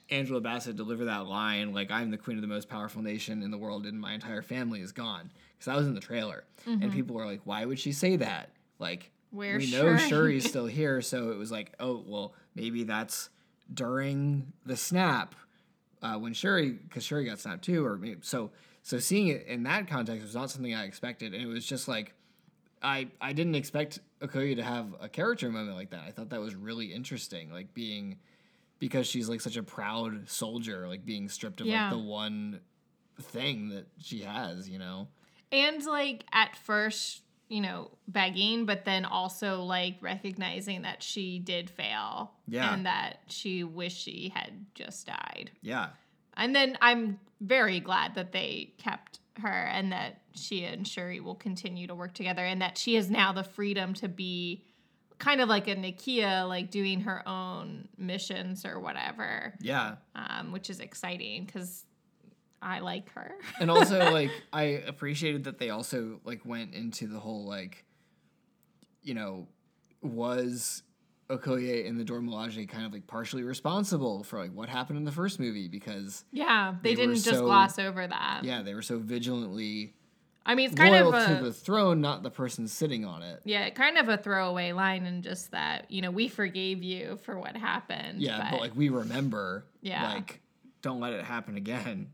Speaker 2: Angela Bassett deliver that line, like "I'm the queen of the most powerful nation in the world, and my entire family is gone," because that was in the trailer, and people were like, "Why would she say that?" Like,
Speaker 3: Where's
Speaker 2: we know
Speaker 3: Shuri?
Speaker 2: Shuri's still here, so it was like, oh well, maybe that's during the snap uh, when Shuri, because Shuri got snapped too, or maybe, so so seeing it in that context was not something I expected, and it was just like I I didn't expect Okoye to have a character moment like that. I thought that was really interesting, like being because she's like such a proud soldier, like being stripped of
Speaker 3: Yeah.
Speaker 2: like the one thing that she has, you know.
Speaker 3: And like at first, you know, begging, but then also like recognizing that she did fail.
Speaker 2: Yeah.
Speaker 3: And that she wished she had just died.
Speaker 2: Yeah.
Speaker 3: And then I'm very glad that they kept her and that she and Shuri will continue to work together and that she has now the freedom to be kind of like a Nakia, like doing her own missions or whatever,
Speaker 2: Yeah.
Speaker 3: um, which is exciting because I like her.
Speaker 2: and also *laughs* like I appreciated that they also like went into the whole like you know was Okoye and the Dora Milaje kind of like partially responsible for like what happened in the first movie because
Speaker 3: yeah, they,
Speaker 2: They
Speaker 3: didn't just
Speaker 2: so-
Speaker 3: gloss over that.
Speaker 2: yeah they were so vigilantly
Speaker 3: I mean, it's kind
Speaker 2: loyal
Speaker 3: of a
Speaker 2: to the throne not the person sitting on it
Speaker 3: yeah, kind of a throwaway line, and just that you know we forgave you for what happened.
Speaker 2: yeah but, like we remember
Speaker 3: Yeah.
Speaker 2: like don't let it happen again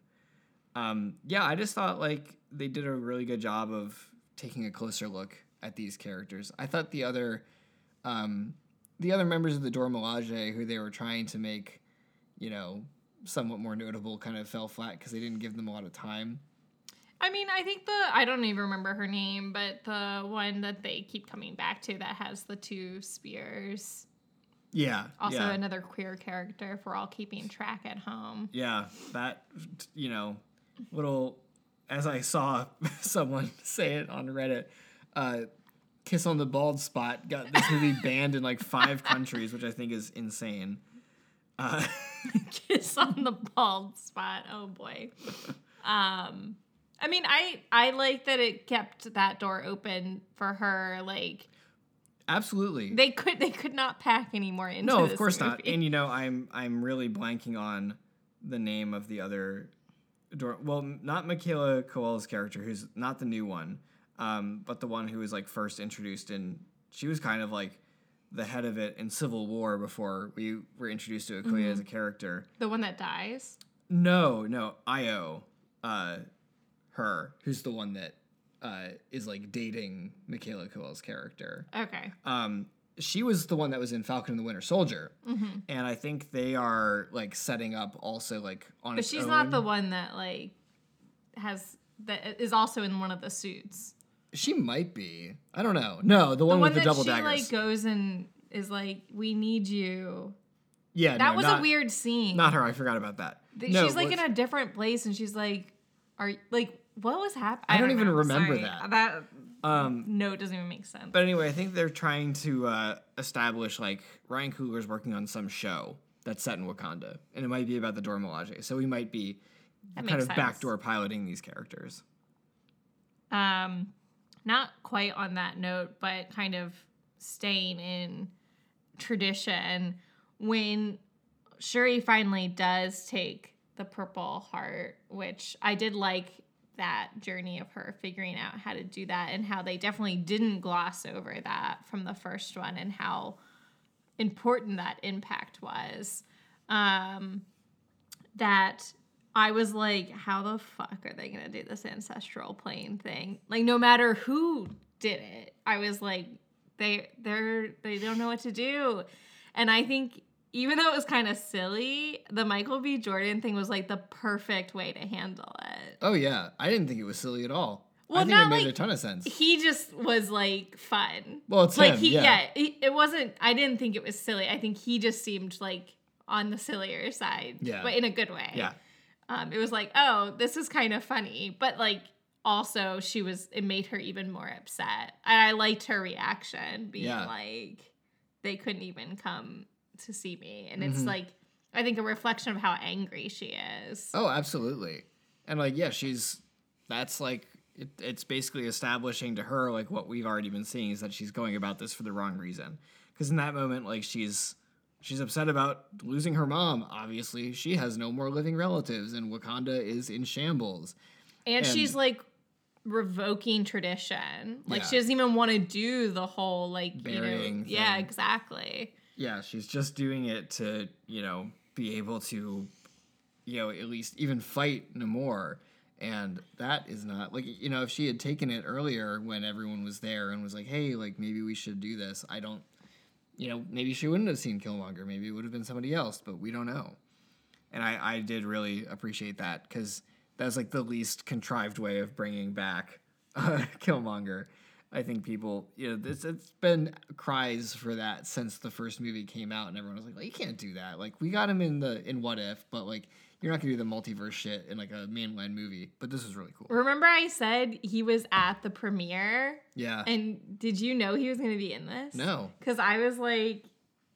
Speaker 2: um yeah I just thought like they did a really good job of taking a closer look at these characters I thought the other um, the other members of the Dora Milaje who they were trying to make, you know, somewhat more notable kind of fell flat because they didn't give them a lot of time.
Speaker 3: I mean, I think the I don't even remember her name, but the one that they keep coming back to that has the two spears.
Speaker 2: Yeah.
Speaker 3: Also,
Speaker 2: yeah.
Speaker 3: another queer character if we're all keeping track at home.
Speaker 2: Yeah, that you know, little as I saw *laughs* someone say it on Reddit, uh, "Kiss on the Bald Spot" got this movie *laughs* banned in like five countries, which I think is insane. Uh, *laughs*
Speaker 3: Kiss on the bald spot. Oh boy. Um, I mean, I I like that it kept that door open for her. Like
Speaker 2: absolutely.
Speaker 3: they could they could not pack any more into.
Speaker 2: no, of course not. And you know, I'm I'm really blanking on the name of the other. Dor- well, not Michaela Coel's character, who's not the new one, um, but the one who was like first introduced in. She was kind of like the head of it in Civil War before we were introduced to Okoye as a character.
Speaker 3: the one that dies.
Speaker 2: No, no, Io, uh, her, who's the one that uh, is like dating Michaela Coel's character
Speaker 3: Okay.
Speaker 2: um, she was the one that was in Falcon and the Winter Soldier,
Speaker 3: Mm-hmm.
Speaker 2: and I think they are like setting up also like on.
Speaker 3: But
Speaker 2: its
Speaker 3: she's not the one that like has that is also in one of the suits.
Speaker 2: She might be. I don't know. No, the
Speaker 3: The
Speaker 2: one,
Speaker 3: one
Speaker 2: with the
Speaker 3: that
Speaker 2: double
Speaker 3: she
Speaker 2: daggers.
Speaker 3: like goes and is like, "We need you."
Speaker 2: Yeah,
Speaker 3: that
Speaker 2: no,
Speaker 3: was
Speaker 2: not-
Speaker 3: a weird scene.
Speaker 2: Not her. I forgot about that.
Speaker 3: Th-
Speaker 2: No,
Speaker 3: she's like
Speaker 2: what's-
Speaker 3: in a different place, and she's like, "Are like what was happening?"
Speaker 2: I don't even
Speaker 3: know.
Speaker 2: remember
Speaker 3: Sorry.
Speaker 2: that.
Speaker 3: That
Speaker 2: Um,
Speaker 3: no, it doesn't even make sense.
Speaker 2: But anyway, I think they're trying to uh, establish like Ryan Coogler's working on some show that's set in Wakanda, and it might be about the Dora Milaje. So we might be
Speaker 3: That
Speaker 2: kind of
Speaker 3: sense.
Speaker 2: backdoor piloting these characters.
Speaker 3: Um, not quite on that note, but kind of staying in tradition. When Shuri finally does take the Purple Heart, which I did like that journey of her figuring out how to do that, and how they definitely didn't gloss over that from the first one, and how important that impact was. Um, that I was like, how the fuck are they gonna do this ancestral plane thing? Like, no matter who did it, I was like, they they're they don't know what to do, and I think even though it was kind of silly, the Michael B. Jordan thing was like the perfect way to handle it.
Speaker 2: Oh yeah, I didn't think it was silly at all.
Speaker 3: Well,
Speaker 2: I think it made a ton of sense.
Speaker 3: He just was like fun.
Speaker 2: Well, it's
Speaker 3: like
Speaker 2: him,
Speaker 3: he
Speaker 2: yeah.
Speaker 3: yeah, it, it wasn't. I didn't think it was silly. I think he just seemed like on the sillier side,
Speaker 2: Yeah.
Speaker 3: but in a good way.
Speaker 2: Yeah,
Speaker 3: um, it was like, oh, this is kind of funny, but like also she was it made her even more upset. And I liked her reaction, being
Speaker 2: Yeah.
Speaker 3: like, they couldn't even come to see me, and it's
Speaker 2: Mhm.
Speaker 3: like I think a reflection of how angry she is.
Speaker 2: Oh, absolutely. And like, yeah, she's that's like it, it's basically establishing to her like what we've already been seeing is that she's going about this for the wrong reason. Because in that moment, like she's she's upset about losing her mom. Obviously, she has no more living relatives, and Wakanda is in shambles.
Speaker 3: and,
Speaker 2: and-
Speaker 3: she's like revoking tradition. Like
Speaker 2: Yeah.
Speaker 3: she doesn't even want to do the whole like you know,
Speaker 2: Burying
Speaker 3: yeah, exactly.
Speaker 2: Yeah, she's just doing it to you know be able to you know at least even fight Namor. And that is not like you know if she had taken it earlier when everyone was there and was like, hey, like maybe we should do this. I don't, you know, maybe she wouldn't have seen Killmonger. Maybe it would have been somebody else, but we don't know. And I I did really appreciate that because that's like the least contrived way of bringing back *laughs* uh, Killmonger. I think people, you know, this it's been cries for that since the first movie came out, and everyone was like, well, "You can't do that." Like, we got him in the in What If, but like, you're not gonna do the multiverse shit in like a mainline movie. But this was really cool.
Speaker 3: Remember I said he was at the premiere
Speaker 2: Yeah.
Speaker 3: and did you know he was to be in this?
Speaker 2: No.
Speaker 3: Because I was like,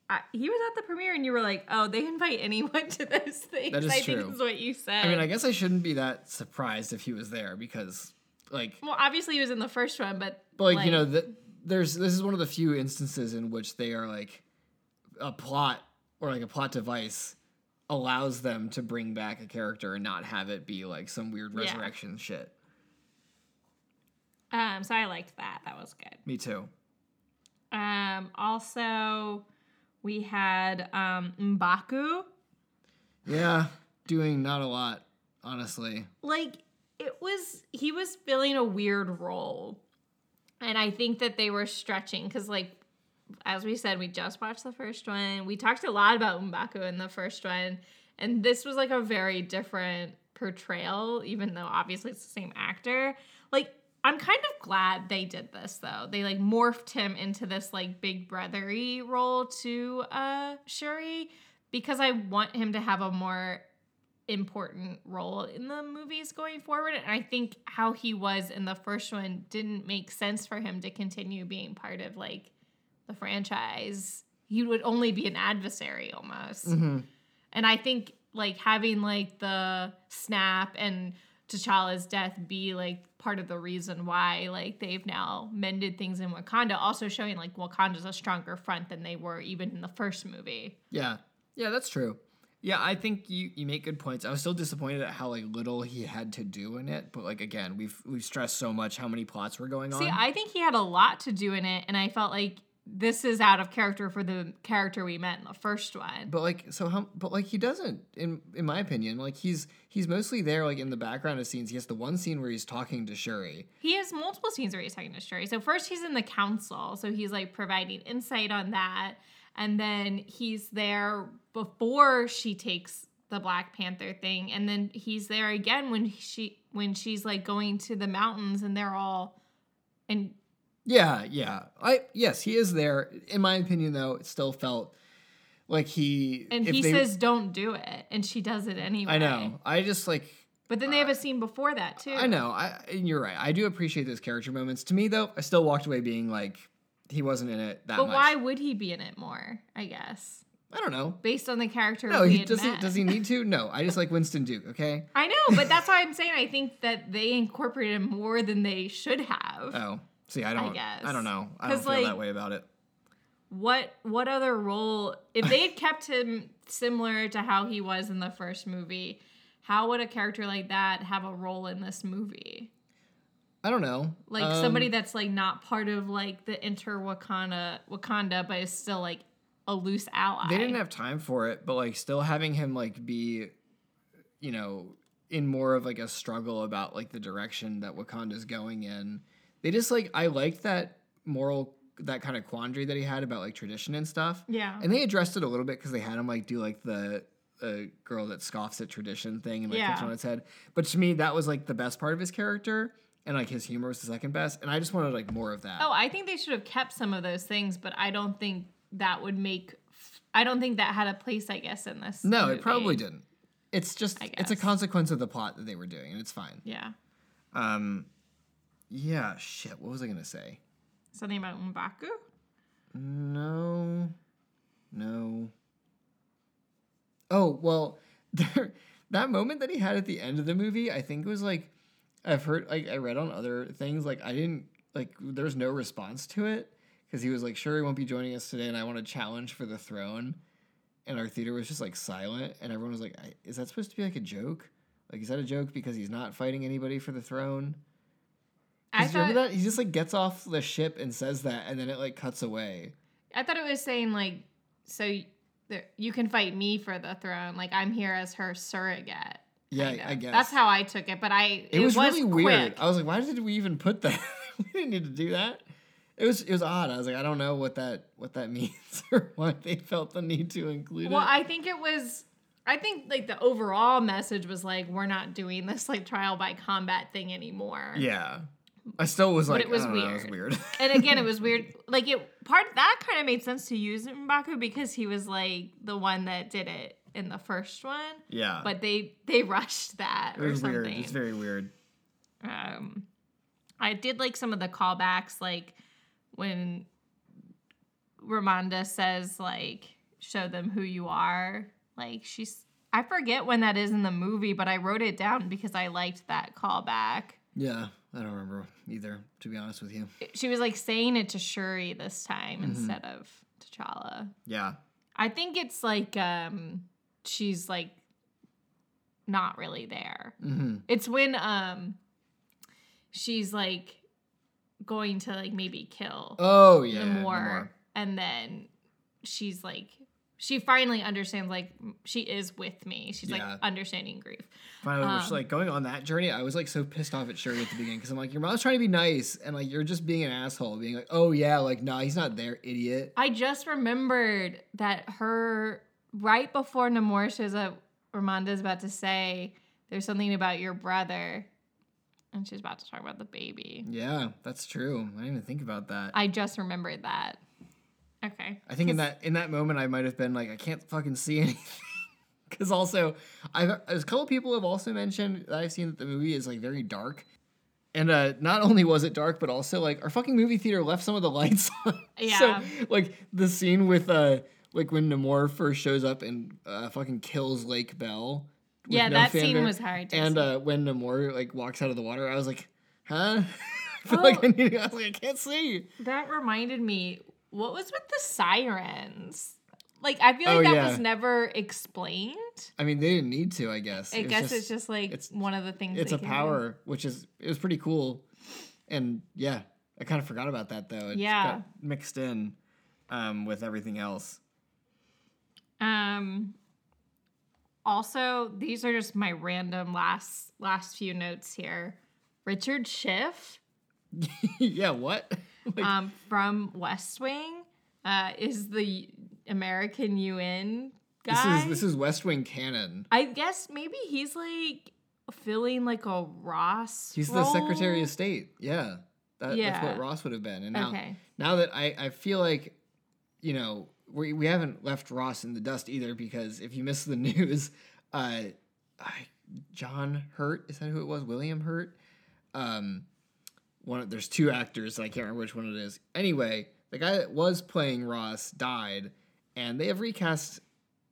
Speaker 3: I, he was at the premiere, and you were like, "Oh, they invite anyone to those things."
Speaker 2: That is
Speaker 3: I
Speaker 2: true.
Speaker 3: think is what you said.
Speaker 2: I mean, I guess I shouldn't be that surprised if he was there because, like,
Speaker 3: well, obviously he was in the first one, but
Speaker 2: but like, you know, the, there's this is one of the few instances in which they are like a plot or like a plot device allows them to bring back a character and not have it be like some weird
Speaker 3: Yeah.
Speaker 2: resurrection shit.
Speaker 3: um, so I liked that. That was good.
Speaker 2: Me too.
Speaker 3: Um, also, we had um Mbaku.
Speaker 2: Yeah, doing not a lot, honestly.
Speaker 3: like it was he was filling a weird role and i think that they were stretching because like as we said we just watched the first one we talked a lot about Mbaku in the first one and this was like a very different portrayal even though obviously it's the same actor like i'm kind of glad they did this though they like morphed him into this like big brothery role to uh shuri because i want him to have a more important role in the movies going forward. And I think how he was in the first one didn't make sense for him to continue being part of like the franchise. He would only be an adversary almost.
Speaker 2: Mm-hmm.
Speaker 3: And I think like having like the snap and T'Challa's death be like part of the reason why like they've now mended things in Wakanda, also showing like Wakanda's a stronger front than they were even in the first movie.
Speaker 2: Yeah. Yeah, that's true. Yeah, I think you, you make good points. I was still disappointed at how like little he had to do in it, but like again, we've we've stressed so much how many plots were going on. See.
Speaker 3: I think he had a lot to do in it, and I felt like this is out of character for the character we met in the first one.
Speaker 2: But like so how but like he doesn't in in my opinion like he's he's mostly there like in the background of scenes. He has the one scene where he's talking to Shuri.
Speaker 3: He has multiple scenes where he's talking to Shuri. So first he's in the council, so he's like providing insight on that, and then he's there before she takes the Black Panther thing, and then he's there again when she when she's like going to the mountains and they're all and
Speaker 2: Yeah, yeah. I yes, he is there. In my opinion though, it still felt Like he
Speaker 3: And
Speaker 2: if
Speaker 3: he
Speaker 2: they-
Speaker 3: says don't do it, and she does it anyway.
Speaker 2: I know. I just like
Speaker 3: But then they have a scene before that too.
Speaker 2: I know. I and you're right. I do appreciate those character moments. To me though, I still walked away being like he wasn't in it that
Speaker 3: But
Speaker 2: much.
Speaker 3: why would he be in it more? I guess
Speaker 2: I don't know.
Speaker 3: based on the character.
Speaker 2: No, he does he does he need to? No. I just like Winston Duke, okay?
Speaker 3: I know, but that's why I'm saying I think that they incorporated him more than they should have.
Speaker 2: Oh. See, I don't I,
Speaker 3: guess.
Speaker 2: don't know. I don't feel that way about it.
Speaker 3: What what other role if they had kept him similar to how he was in the first movie, how would a character like that have a role in this movie?
Speaker 2: I don't know.
Speaker 3: Like
Speaker 2: Um,
Speaker 3: somebody that's like not part of like the inter Wakanda Wakanda, but is still like a loose ally.
Speaker 2: They didn't have time for it, but like still having him like be, you know, in more of like a struggle about like the direction that Wakanda's going in. They just like I liked that moral that kind of quandary that he had about like tradition and stuff.
Speaker 3: Yeah.
Speaker 2: And they addressed it a little bit because they had him like do like the uh, girl that scoffs at tradition thing and like
Speaker 3: Yeah.
Speaker 2: it on its head. But to me, that was like the best part of his character, and like his humor was the second best. And I just wanted like more of that.
Speaker 3: Oh, I think they should have kept some of those things, but I don't think that would make. I don't think that had a place. I guess in this.
Speaker 2: no,
Speaker 3: movie.
Speaker 2: it probably didn't. It's just it's a consequence of the plot that they were doing, and it's fine.
Speaker 3: Yeah,
Speaker 2: Um, yeah, shit. What was I gonna say?
Speaker 3: something about Mbaku.
Speaker 2: No, no. Oh well, *laughs* there, that moment that he had at the end of the movie, I think it was like, I've heard, like, I read on other things, like, I didn't like. There was no response to it because he was like, "Shuri won't be joining us today, and I want a challenge for the throne." And our theater was just like silent, and everyone was like, I, "Is that supposed to be like a joke? Like, is that a joke because he's not fighting anybody for the throne?"
Speaker 3: I
Speaker 2: you remember
Speaker 3: thought
Speaker 2: that he just like gets off the ship and says that, and then it like cuts away.
Speaker 3: I thought it was saying like, so there, you can fight me for the throne. Like I'm here as her surrogate.
Speaker 2: Yeah,
Speaker 3: kind
Speaker 2: I guess
Speaker 3: that's how I took it. But I
Speaker 2: it,
Speaker 3: it,
Speaker 2: was, really
Speaker 3: quick.
Speaker 2: weird. I was like, why did we even put that? *laughs* we didn't need to do that. It was it was odd. I was like, I don't know what that what that *laughs* means or why they felt the need to include
Speaker 3: Well,
Speaker 2: it.
Speaker 3: Well, I think it was. I think like the overall message was like we're not doing this like trial by combat thing anymore.
Speaker 2: yeah, I still was
Speaker 3: But
Speaker 2: like,
Speaker 3: it was
Speaker 2: I don't know, it was
Speaker 3: weird.
Speaker 2: weird.
Speaker 3: and again, it was *laughs* weird. Like it part that kind of made sense to use Mbaku because he was like the one that did it in the first one.
Speaker 2: yeah,
Speaker 3: But they they *laughs* rushed that
Speaker 2: it
Speaker 3: or
Speaker 2: was
Speaker 3: something.
Speaker 2: weird. It's very weird.
Speaker 3: um, I did like some of the callbacks, like when Ramonda says like show them who you are. Like she's I forget when that is in the movie, but I wrote it down because I liked that callback.
Speaker 2: Yeah, I don't remember either. To be honest with you.
Speaker 3: She was like saying it to Shuri this
Speaker 2: Mm-hmm.
Speaker 3: time instead of T'Challa.
Speaker 2: Yeah,
Speaker 3: I think it's like um she's like not really there.
Speaker 2: mm-hmm.
Speaker 3: It's when um she's like going to like maybe kill
Speaker 2: Oh yeah,
Speaker 3: more and then she's like she finally understands like she is with me. She's
Speaker 2: Yeah.
Speaker 3: like understanding grief.
Speaker 2: Finally, which
Speaker 3: Um,
Speaker 2: like going on that journey, I was like so pissed off at Shuri at the beginning because I'm like, your mom's trying to be nice, and like you're just being an asshole, being like, oh yeah, like nah, he's not there, idiot.
Speaker 3: I just remembered that her right before Namor shows up, Ramonda's about to say there's something about your brother. And she's about to talk about the baby.
Speaker 2: Yeah, that's true. I didn't even think about that.
Speaker 3: I just remembered that. Okay.
Speaker 2: I think in that in that moment, I might have been like, I can't fucking see *laughs* anything. Because also, I've a couple people have also mentioned that I've seen that the movie is like very dark, and uh, not only was it dark, but also like our fucking movie theater left some of the lights *laughs* on.
Speaker 3: Yeah.
Speaker 2: So like the scene with uh like when Namor first shows up and uh, fucking kills Lake Bell.
Speaker 3: Yeah,
Speaker 2: no
Speaker 3: that scene was hard to
Speaker 2: And uh, when Namor like walks out of the water, I was like, huh. *laughs* I feel like I
Speaker 3: Oh.
Speaker 2: need. I was like, I can't see.
Speaker 3: That reminded me, what was with the sirens? Like, I feel like
Speaker 2: Oh,
Speaker 3: that
Speaker 2: yeah.
Speaker 3: was never explained.
Speaker 2: I mean, they didn't need to. I guess.
Speaker 3: I
Speaker 2: It
Speaker 3: guess it's just like
Speaker 2: it's-
Speaker 3: one of the things.
Speaker 2: it's a
Speaker 3: can do.
Speaker 2: power, which is it was pretty cool, and yeah, I kind of forgot about that though. It
Speaker 3: Yeah.
Speaker 2: got mixed in um, with everything else.
Speaker 3: Um. Also, these are just my random last last few notes here. Richard Schiff, *laughs*
Speaker 2: yeah, what? *laughs* Like,
Speaker 3: um, from West Wing, uh, is the American UN guy?
Speaker 2: this is this is West Wing canon.
Speaker 3: I guess maybe he's like filling like a Ross.
Speaker 2: He's the Secretary of State. Yeah, that, that's what Ross would have been. And now,
Speaker 3: Okay.
Speaker 2: now that I I feel like, you know, we we haven't left Ross in the dust either because if you missed the *laughs* news, uh, I, John Hurt is that who it was? William Hurt. Um, one of, there's two actors and I can't remember which one it is. Anyway, the guy that was playing Ross died, and they have recast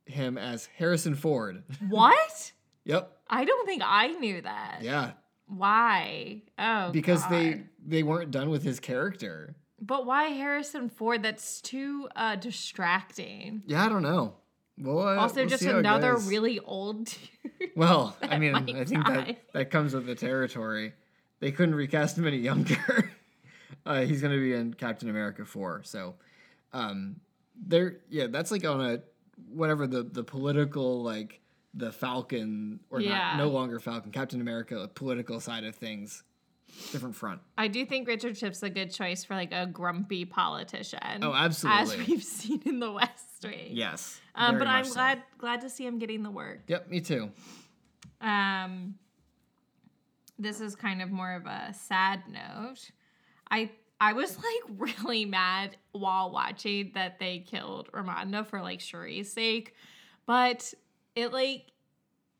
Speaker 2: him as Harrison Ford. *laughs*
Speaker 3: What?
Speaker 2: yep.
Speaker 3: I don't think I knew that.
Speaker 2: Yeah.
Speaker 3: Why? Oh,
Speaker 2: Because they
Speaker 3: God.
Speaker 2: they weren't done with his character.
Speaker 3: But why Harrison Ford? That's too uh, distracting.
Speaker 2: Yeah, I don't know. Well, uh,
Speaker 3: Also,
Speaker 2: we'll
Speaker 3: just
Speaker 2: see how it
Speaker 3: another really old *laughs* dude.
Speaker 2: Well, I mean, I think
Speaker 3: die.
Speaker 2: that that comes with the territory. They couldn't recast him any younger. *laughs* uh, he's going to be in Captain America four. So, um, there, yeah, that's like on a whatever the the political like the Falcon or
Speaker 3: Yeah.
Speaker 2: not no longer Falcon Captain America political side of things, different front.
Speaker 3: I do think Richard Schiff's a good choice for like a grumpy politician.
Speaker 2: Oh, absolutely.
Speaker 3: As we've *laughs* seen in the West Wing.
Speaker 2: Yes,
Speaker 3: Um, but I'm
Speaker 2: so.
Speaker 3: glad glad to see him getting the work.
Speaker 2: Yep, me too.
Speaker 3: Um, this is kind of more of a sad note. I I was *laughs* like really mad while watching that they killed Ramonda for like Shuri's sake, but it like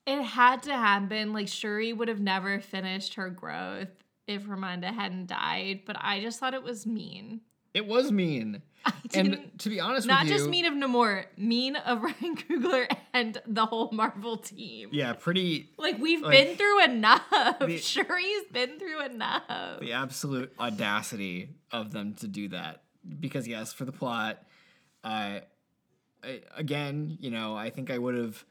Speaker 3: it had to happen. Like Shuri would have never finished her growth if Ramonda hadn't died. But I just thought it was mean.
Speaker 2: It was mean,
Speaker 3: I
Speaker 2: and to be honest
Speaker 3: Not
Speaker 2: with you,
Speaker 3: just mean of Namor, mean of *laughs* Ryan Coogler and the whole Marvel team.
Speaker 2: yeah, pretty
Speaker 3: Like we've
Speaker 2: Like,
Speaker 3: been through enough.
Speaker 2: the- *laughs*
Speaker 3: Shuri's been through enough.
Speaker 2: the absolute audacity of them to do that because yes for the plot uh, I, again you know i think i would have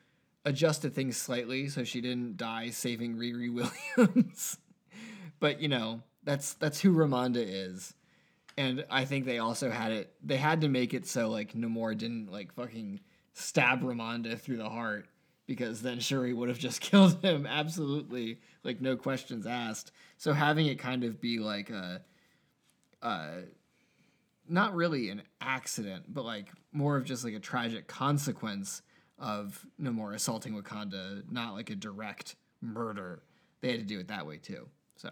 Speaker 2: adjusted things slightly so she didn't die saving riri *laughs* williams but you know that's that's who ramonda is and i think they also had it they had to make it so like namor didn't like fucking stab ramonda through the heart because then Shuri would have just *laughs* killed him absolutely, like no questions asked. So having it kind of be like a, uh, not really an accident, but like more of just like a tragic consequence of Namor assaulting Wakanda, not like a direct murder. They had to do it that way too. So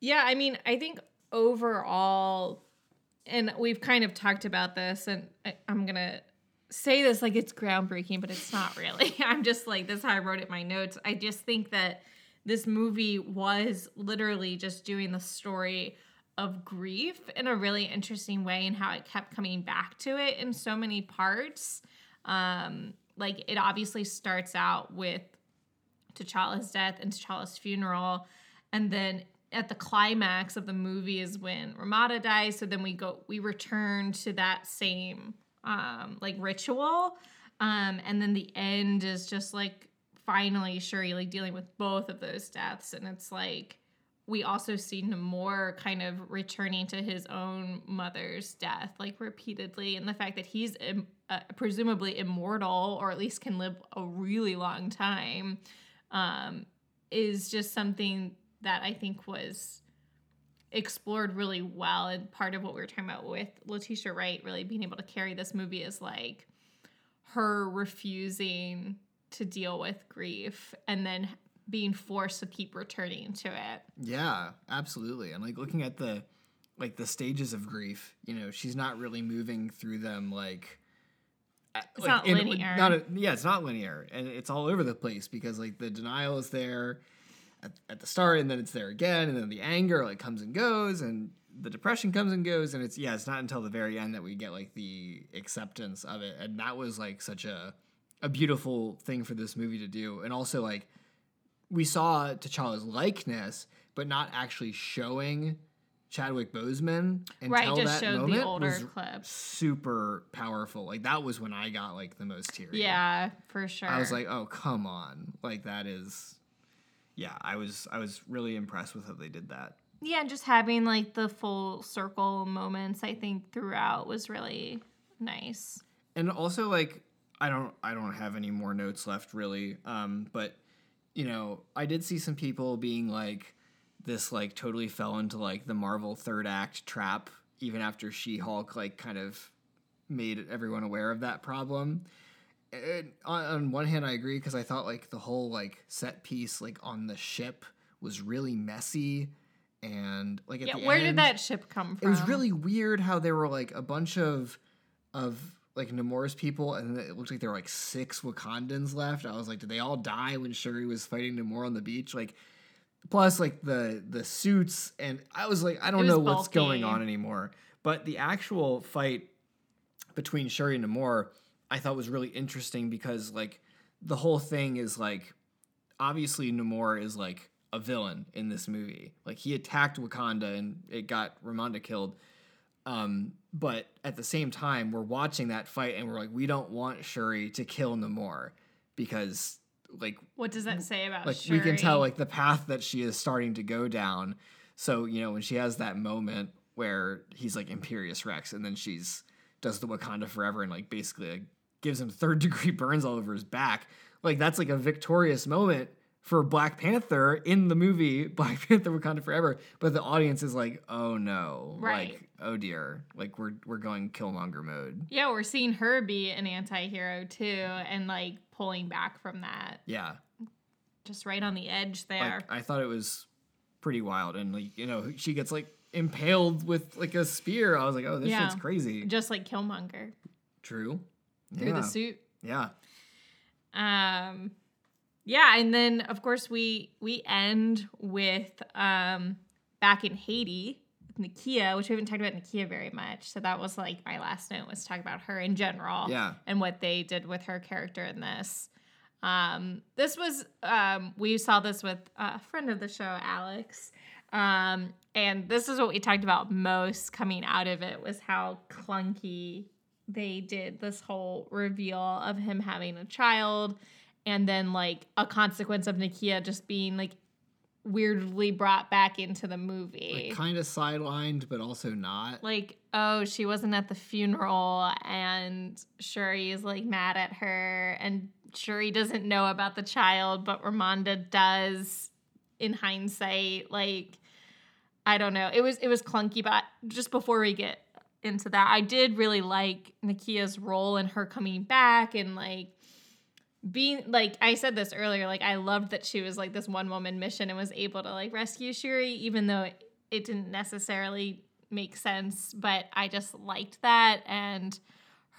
Speaker 3: Yeah, I mean, I think overall, and we've kind of talked about this, and I, I'm to say this like it's groundbreaking, but it's not really. *laughs* I'm just like, this is how I wrote it in my notes. I just think that this movie was literally just doing the story of grief in a really interesting way and how it kept coming back to it in so many parts. Um, like it obviously starts out with T'Challa's death and T'Challa's funeral, and then at the climax of the movie is when Ramonda dies. So then we go, we return to that same um, like ritual, um, and then the end is just like finally Shuri like dealing with both of those deaths, and it's like we also see Namor kind of returning to his own mother's death, like repeatedly, and the fact that he's Im- uh, presumably immortal or at least can live a really long time um, is just something that I think was explored really well. And part of what we were talking about with Letitia Wright really being able to carry this movie is like her refusing to deal with grief and then being forced to keep returning to it.
Speaker 2: Yeah, absolutely. And like looking at the like the stages of grief, you know, she's not really moving through them like
Speaker 3: It's not linear.
Speaker 2: Not a, yeah, it's not linear, and it's all over the place because like the denial is there at, at the start, and then it's there again, and then the anger like comes and goes, and the depression comes and goes, and it's yeah, it's not until the very end that we get like the acceptance of it, and that was like such a a beautiful thing for this movie to do, and also like we saw T'Challa's likeness, but not actually showing Chadwick Boseman until
Speaker 3: Right, just
Speaker 2: that
Speaker 3: showed the
Speaker 2: moment
Speaker 3: older
Speaker 2: was
Speaker 3: clips.
Speaker 2: super powerful. Like that was when I got like the most teary.
Speaker 3: Yeah, for sure.
Speaker 2: I was like, oh come on, like that is, yeah. I was I was really impressed with how they did that.
Speaker 3: yeah, and just having like the full circle moments, I think throughout was really nice.
Speaker 2: and also like i don't i don't have any more notes left really um but you know i did see some people being like this like totally fell into like the marvel third act trap even after she-hulk like kind of made everyone aware of that problem and on, on one hand i agree because i thought like the whole like set piece like on the ship was really messy and like at
Speaker 3: Yeah,
Speaker 2: the
Speaker 3: where
Speaker 2: end-
Speaker 3: did that ship come from?
Speaker 2: it was really weird how there were like a bunch of of like Namor's people, and it looked like there were like six Wakandans left. I was like, did they all die when Shuri was fighting Namor on the beach? Like, plus like the the suits, and I was like, I don't know what's going on anymore. But the actual fight between Shuri and Namor, I thought was really interesting because like the whole thing is like obviously Namor is like a villain in this movie. Like he attacked Wakanda and it got Ramonda killed. Um, but at the same time, we're watching that fight and we're like, we don't want Shuri to kill Namor because like
Speaker 3: What does that say about
Speaker 2: like
Speaker 3: Shuri?
Speaker 2: we can tell like the path that she is starting to go down. So you know when she has that moment where he's like Imperious Rex, and then she's does the Wakanda Forever and like basically like, gives him third *laughs* degree burns all over his back. Like that's like a victorious moment for Black Panther in the movie *laughs* Black Panther Wakanda Forever. But the audience is like, oh no,
Speaker 3: Right.
Speaker 2: like oh dear, like we're we're going Killmonger mode.
Speaker 3: Yeah, we're seeing her be an anti-hero too, and like pulling back from that,
Speaker 2: Yeah,
Speaker 3: just right on the edge there.
Speaker 2: Like, I thought it was pretty wild, and like you know, she gets like impaled with like a spear. I was like, oh, this
Speaker 3: Yeah.
Speaker 2: shit's crazy.
Speaker 3: just like Killmonger
Speaker 2: True.
Speaker 3: Through
Speaker 2: yeah.
Speaker 3: the suit.
Speaker 2: Yeah.
Speaker 3: Um, yeah, and then of course we we end with um back in Haiti with Nakia, which we haven't talked about Nakia very much. So that was like my last note was talk about her in general.
Speaker 2: Yeah.
Speaker 3: and what they did with her character in this. Um, this was um, we saw this with a friend of the show, Alex, um, and this is what we talked about most coming out of it was how clunky they did this whole reveal of him having a child, and then like a consequence of Nakia just being like weirdly brought back into the movie
Speaker 2: Like kind of sidelined, but also not.
Speaker 3: like, oh, she wasn't at the funeral, and Shuri is like mad at her, and Shuri doesn't know about the child, but Ramonda does in hindsight. Like, I don't know. It was it was clunky, but just before we get into that, I did really like Nakia's role and her coming back and like being like I said this earlier, like I loved that she was like this one woman mission and was able to like rescue Shuri, even though it, it didn't necessarily make sense. But I just liked that and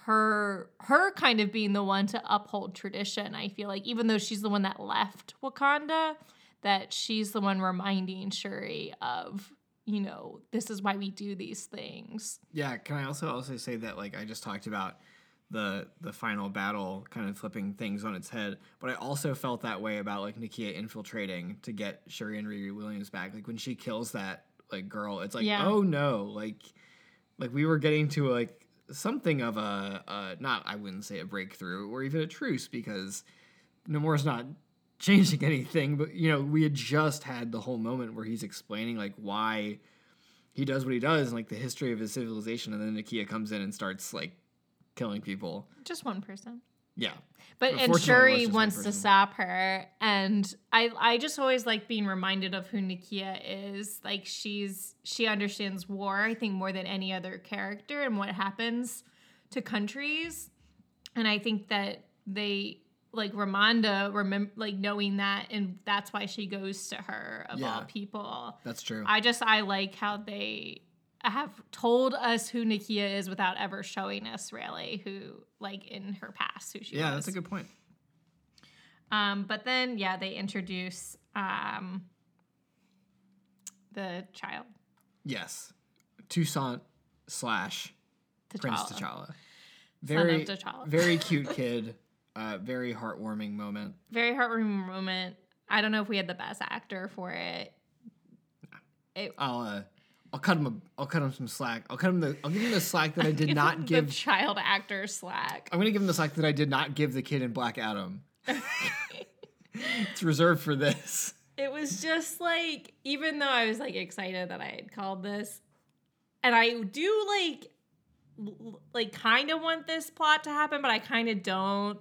Speaker 3: her her kind of being the one to uphold tradition. I feel like even though she's the one that left Wakanda, that she's the one reminding Shuri of you know this is why we do these things.
Speaker 2: Yeah, can I also also say that like I just talked about the the final battle kind of flipping things on its head, but I also felt that way about like Nakia infiltrating to get Shuri and Riri Williams back. Like when she kills that like girl, it's like
Speaker 3: Yeah.
Speaker 2: oh no, like like we were getting to like something of a uh not I wouldn't say a breakthrough or even a truce because Namor's not changing *laughs* anything, but you know, we had just had the whole moment where he's explaining like why he does what he does and like the history of his civilization and then Nakia comes in and starts like killing people.
Speaker 3: Just one person.
Speaker 2: Yeah.
Speaker 3: But and Shuri wants to stop her, and I I just always like being reminded of who Nakia is. Like she's she understands war, I think more than any other character, and what happens to countries. And I think that they like Ramonda remember like knowing that, and that's why she goes to her of all people.
Speaker 2: That's true.
Speaker 3: I just I like how they have told us who Nakia is without ever showing us really who like in her past who she
Speaker 2: yeah,
Speaker 3: was.
Speaker 2: that's a good point.
Speaker 3: Um, but then yeah, they introduce um the child
Speaker 2: Yes. Toussaint slash
Speaker 3: T'Challa.
Speaker 2: Prince T'Challa. Very
Speaker 3: T'Challa.
Speaker 2: very cute kid. Uh, very heartwarming moment.
Speaker 3: Very heartwarming moment. I don't know if we had the best actor for it. It
Speaker 2: I'll uh, I'll cut him a, I'll cut him some slack. I'll cut him the I'll give him the slack that I did *laughs* not
Speaker 3: the
Speaker 2: give
Speaker 3: child actor slack.
Speaker 2: I'm gonna give him the slack that I did not give the kid in Black Adam. *laughs* it's reserved for this.
Speaker 3: it was just like even though I was like excited that I had called this, and I do like like kind of want this plot to happen, but I kind of don't.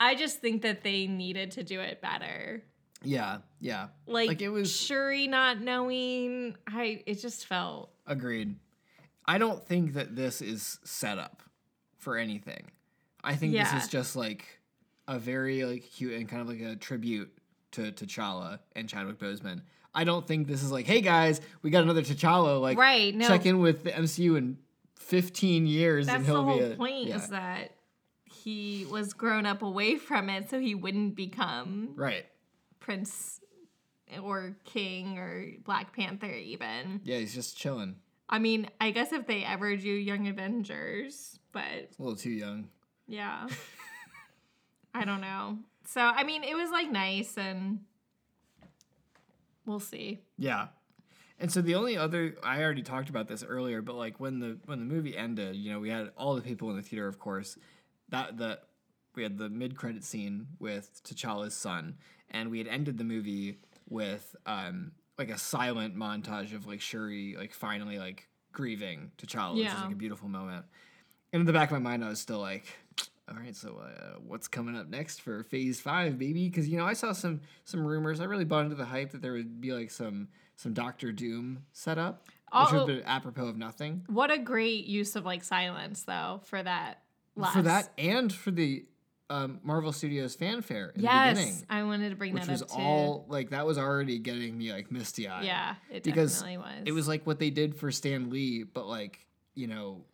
Speaker 3: I just think that they needed to do it better.
Speaker 2: Yeah, yeah.
Speaker 3: Like,
Speaker 2: Like, it was-
Speaker 3: Shuri not knowing. I it just felt
Speaker 2: Agreed. I don't think that this is set up for anything. I think
Speaker 3: Yeah.
Speaker 2: this is just like a very like cute and kind of like a tribute to T'Challa and Chadwick Boseman. I don't think this is like, hey guys, we got another T'Challa. Like,
Speaker 3: Right, no.
Speaker 2: check in with the MCU in 15 years
Speaker 3: That's
Speaker 2: and
Speaker 3: the
Speaker 2: he'll
Speaker 3: whole
Speaker 2: be a,
Speaker 3: point
Speaker 2: yeah,
Speaker 3: is that he was grown up away from it so he wouldn't become
Speaker 2: right.
Speaker 3: Prince or King or Black Panther even.
Speaker 2: Yeah, he's just chilling.
Speaker 3: I mean, I guess if they ever do Young Avengers, but
Speaker 2: A little too young.
Speaker 3: yeah. *laughs* I don't know. So, I mean, it was like nice and we'll see.
Speaker 2: Yeah. And so the only other I already talked about this earlier, but like when the when the movie ended, you know, we had all the people in the theater, of course. That the we had the mid credit scene with T'Challa's son, and we had ended the movie with um like a silent montage of like Shuri like finally like grieving T'Challa, which is like a beautiful moment. And in the back of my mind, I was still like, all right, so uh, what's coming up next for Phase Five, baby? Because you know, I saw some some rumors. I really bought into the hype that there would be like some some Doctor Doom setup, which would
Speaker 3: Oh.
Speaker 2: have been apropos of nothing.
Speaker 3: What a great use of like silence though for that last.
Speaker 2: For that and for the um, Marvel Studios fanfare in the
Speaker 3: Yes,
Speaker 2: beginning,
Speaker 3: I wanted to bring
Speaker 2: which
Speaker 3: that
Speaker 2: was
Speaker 3: up too.
Speaker 2: all like that was already getting me like misty eyed.
Speaker 3: yeah, it
Speaker 2: because
Speaker 3: definitely was.
Speaker 2: It was like what they did for Stan Lee, but like you know,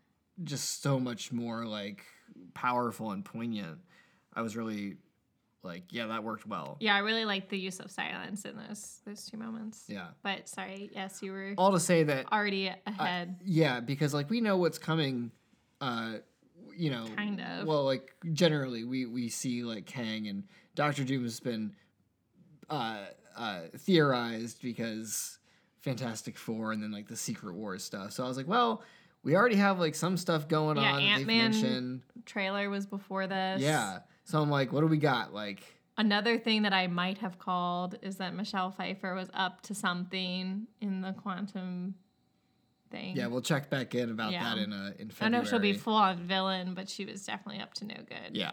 Speaker 2: just so much more like powerful and poignant. I was really like, yeah, that worked well.
Speaker 3: Yeah, I really liked the use of silence in those those two moments.
Speaker 2: Yeah.
Speaker 3: But sorry, yes, you were
Speaker 2: All to say that
Speaker 3: already ahead.
Speaker 2: Yeah, because like we know what's coming. Uh, you know,
Speaker 3: Kind of.
Speaker 2: Well, like generally, we we see like Kang and Doctor Doom has been uh, uh, theorized because Fantastic Four and then like the Secret Wars stuff. So I was like, well, we already have like some stuff going
Speaker 3: Yeah,
Speaker 2: on.
Speaker 3: Ant-Man
Speaker 2: mentioned.
Speaker 3: Trailer was before this.
Speaker 2: Yeah. So I'm like, what do we got? Like,
Speaker 3: Another thing that I might have called is that Michelle Pfeiffer was up to something in the quantum thing.
Speaker 2: yeah, we'll check back in about
Speaker 3: Yeah.
Speaker 2: that in uh, in February.
Speaker 3: I know she'll be full on villain, but she was definitely up to no good.
Speaker 2: Yeah.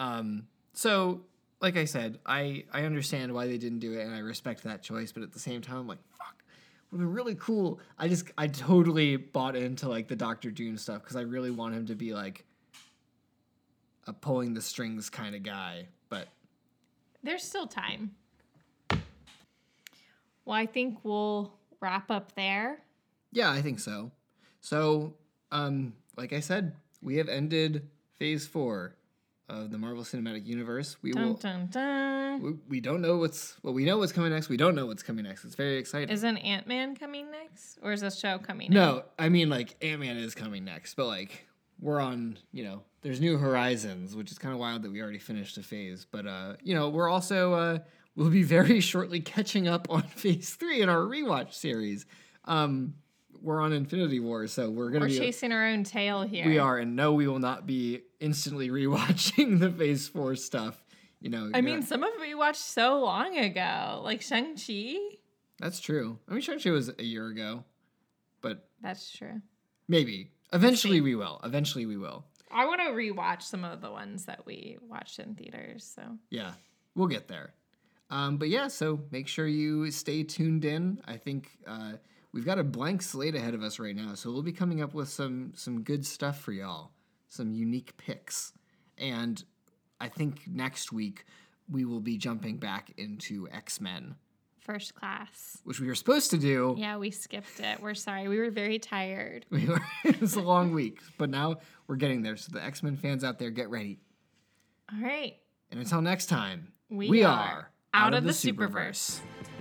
Speaker 2: Um, so, like I said, I I understand why they didn't do it, and I respect that choice. But at the same time, I'm like, fuck, would be really cool. I just I totally bought into like the Doctor Doom stuff because I really want him to be like a pulling the strings kind of guy. But
Speaker 3: There's still time. Well, I think we'll wrap up there.
Speaker 2: Yeah, I think so. So, um, like I said, we have ended Phase Four of the Marvel Cinematic Universe. We
Speaker 3: Dun,
Speaker 2: will.
Speaker 3: dun, dun.
Speaker 2: We, we don't know what's well. We know what's coming next. We don't know what's coming next. It's very exciting.
Speaker 3: Isn't Ant Man coming next? Or is this show coming next?
Speaker 2: No, I mean like Ant Man is coming next, but like we're on, you know, there's New Horizons, which is kind of wild that we already finished a phase. But uh, you know, we're also uh, we'll be very *laughs* shortly catching up on *laughs* Phase Three in our rewatch series. Um, we're on Infinity War, so we're gonna
Speaker 3: We're
Speaker 2: be
Speaker 3: chasing our own tail here.
Speaker 2: we are, and no, we will not be instantly *laughs* rewatching the Phase Four stuff. You know,
Speaker 3: I mean,
Speaker 2: not-
Speaker 3: some of it we watched so long ago, like Shang-Chi.
Speaker 2: that's true. I mean, Shang-Chi was a year ago, but
Speaker 3: That's true.
Speaker 2: maybe eventually we will. Eventually we will.
Speaker 3: I want to rewatch some of the ones that we watched in theaters. So
Speaker 2: Yeah, we'll get there. Um, but yeah, so make sure you stay tuned in. I think uh, we've got a blank slate ahead of us right now, so we'll be coming up with some some good stuff for y'all, some unique picks, and I think next week we will be jumping back into X Men,
Speaker 3: first class.
Speaker 2: which we were supposed to do.
Speaker 3: Yeah, we skipped it. We're sorry. We were very tired. *laughs*
Speaker 2: We were, it was a long week, but now we're getting there. So the X Men fans out there, get ready.
Speaker 3: All right.
Speaker 2: And until next time,
Speaker 3: We are
Speaker 2: are
Speaker 3: out of the Superverse.
Speaker 2: Superverse.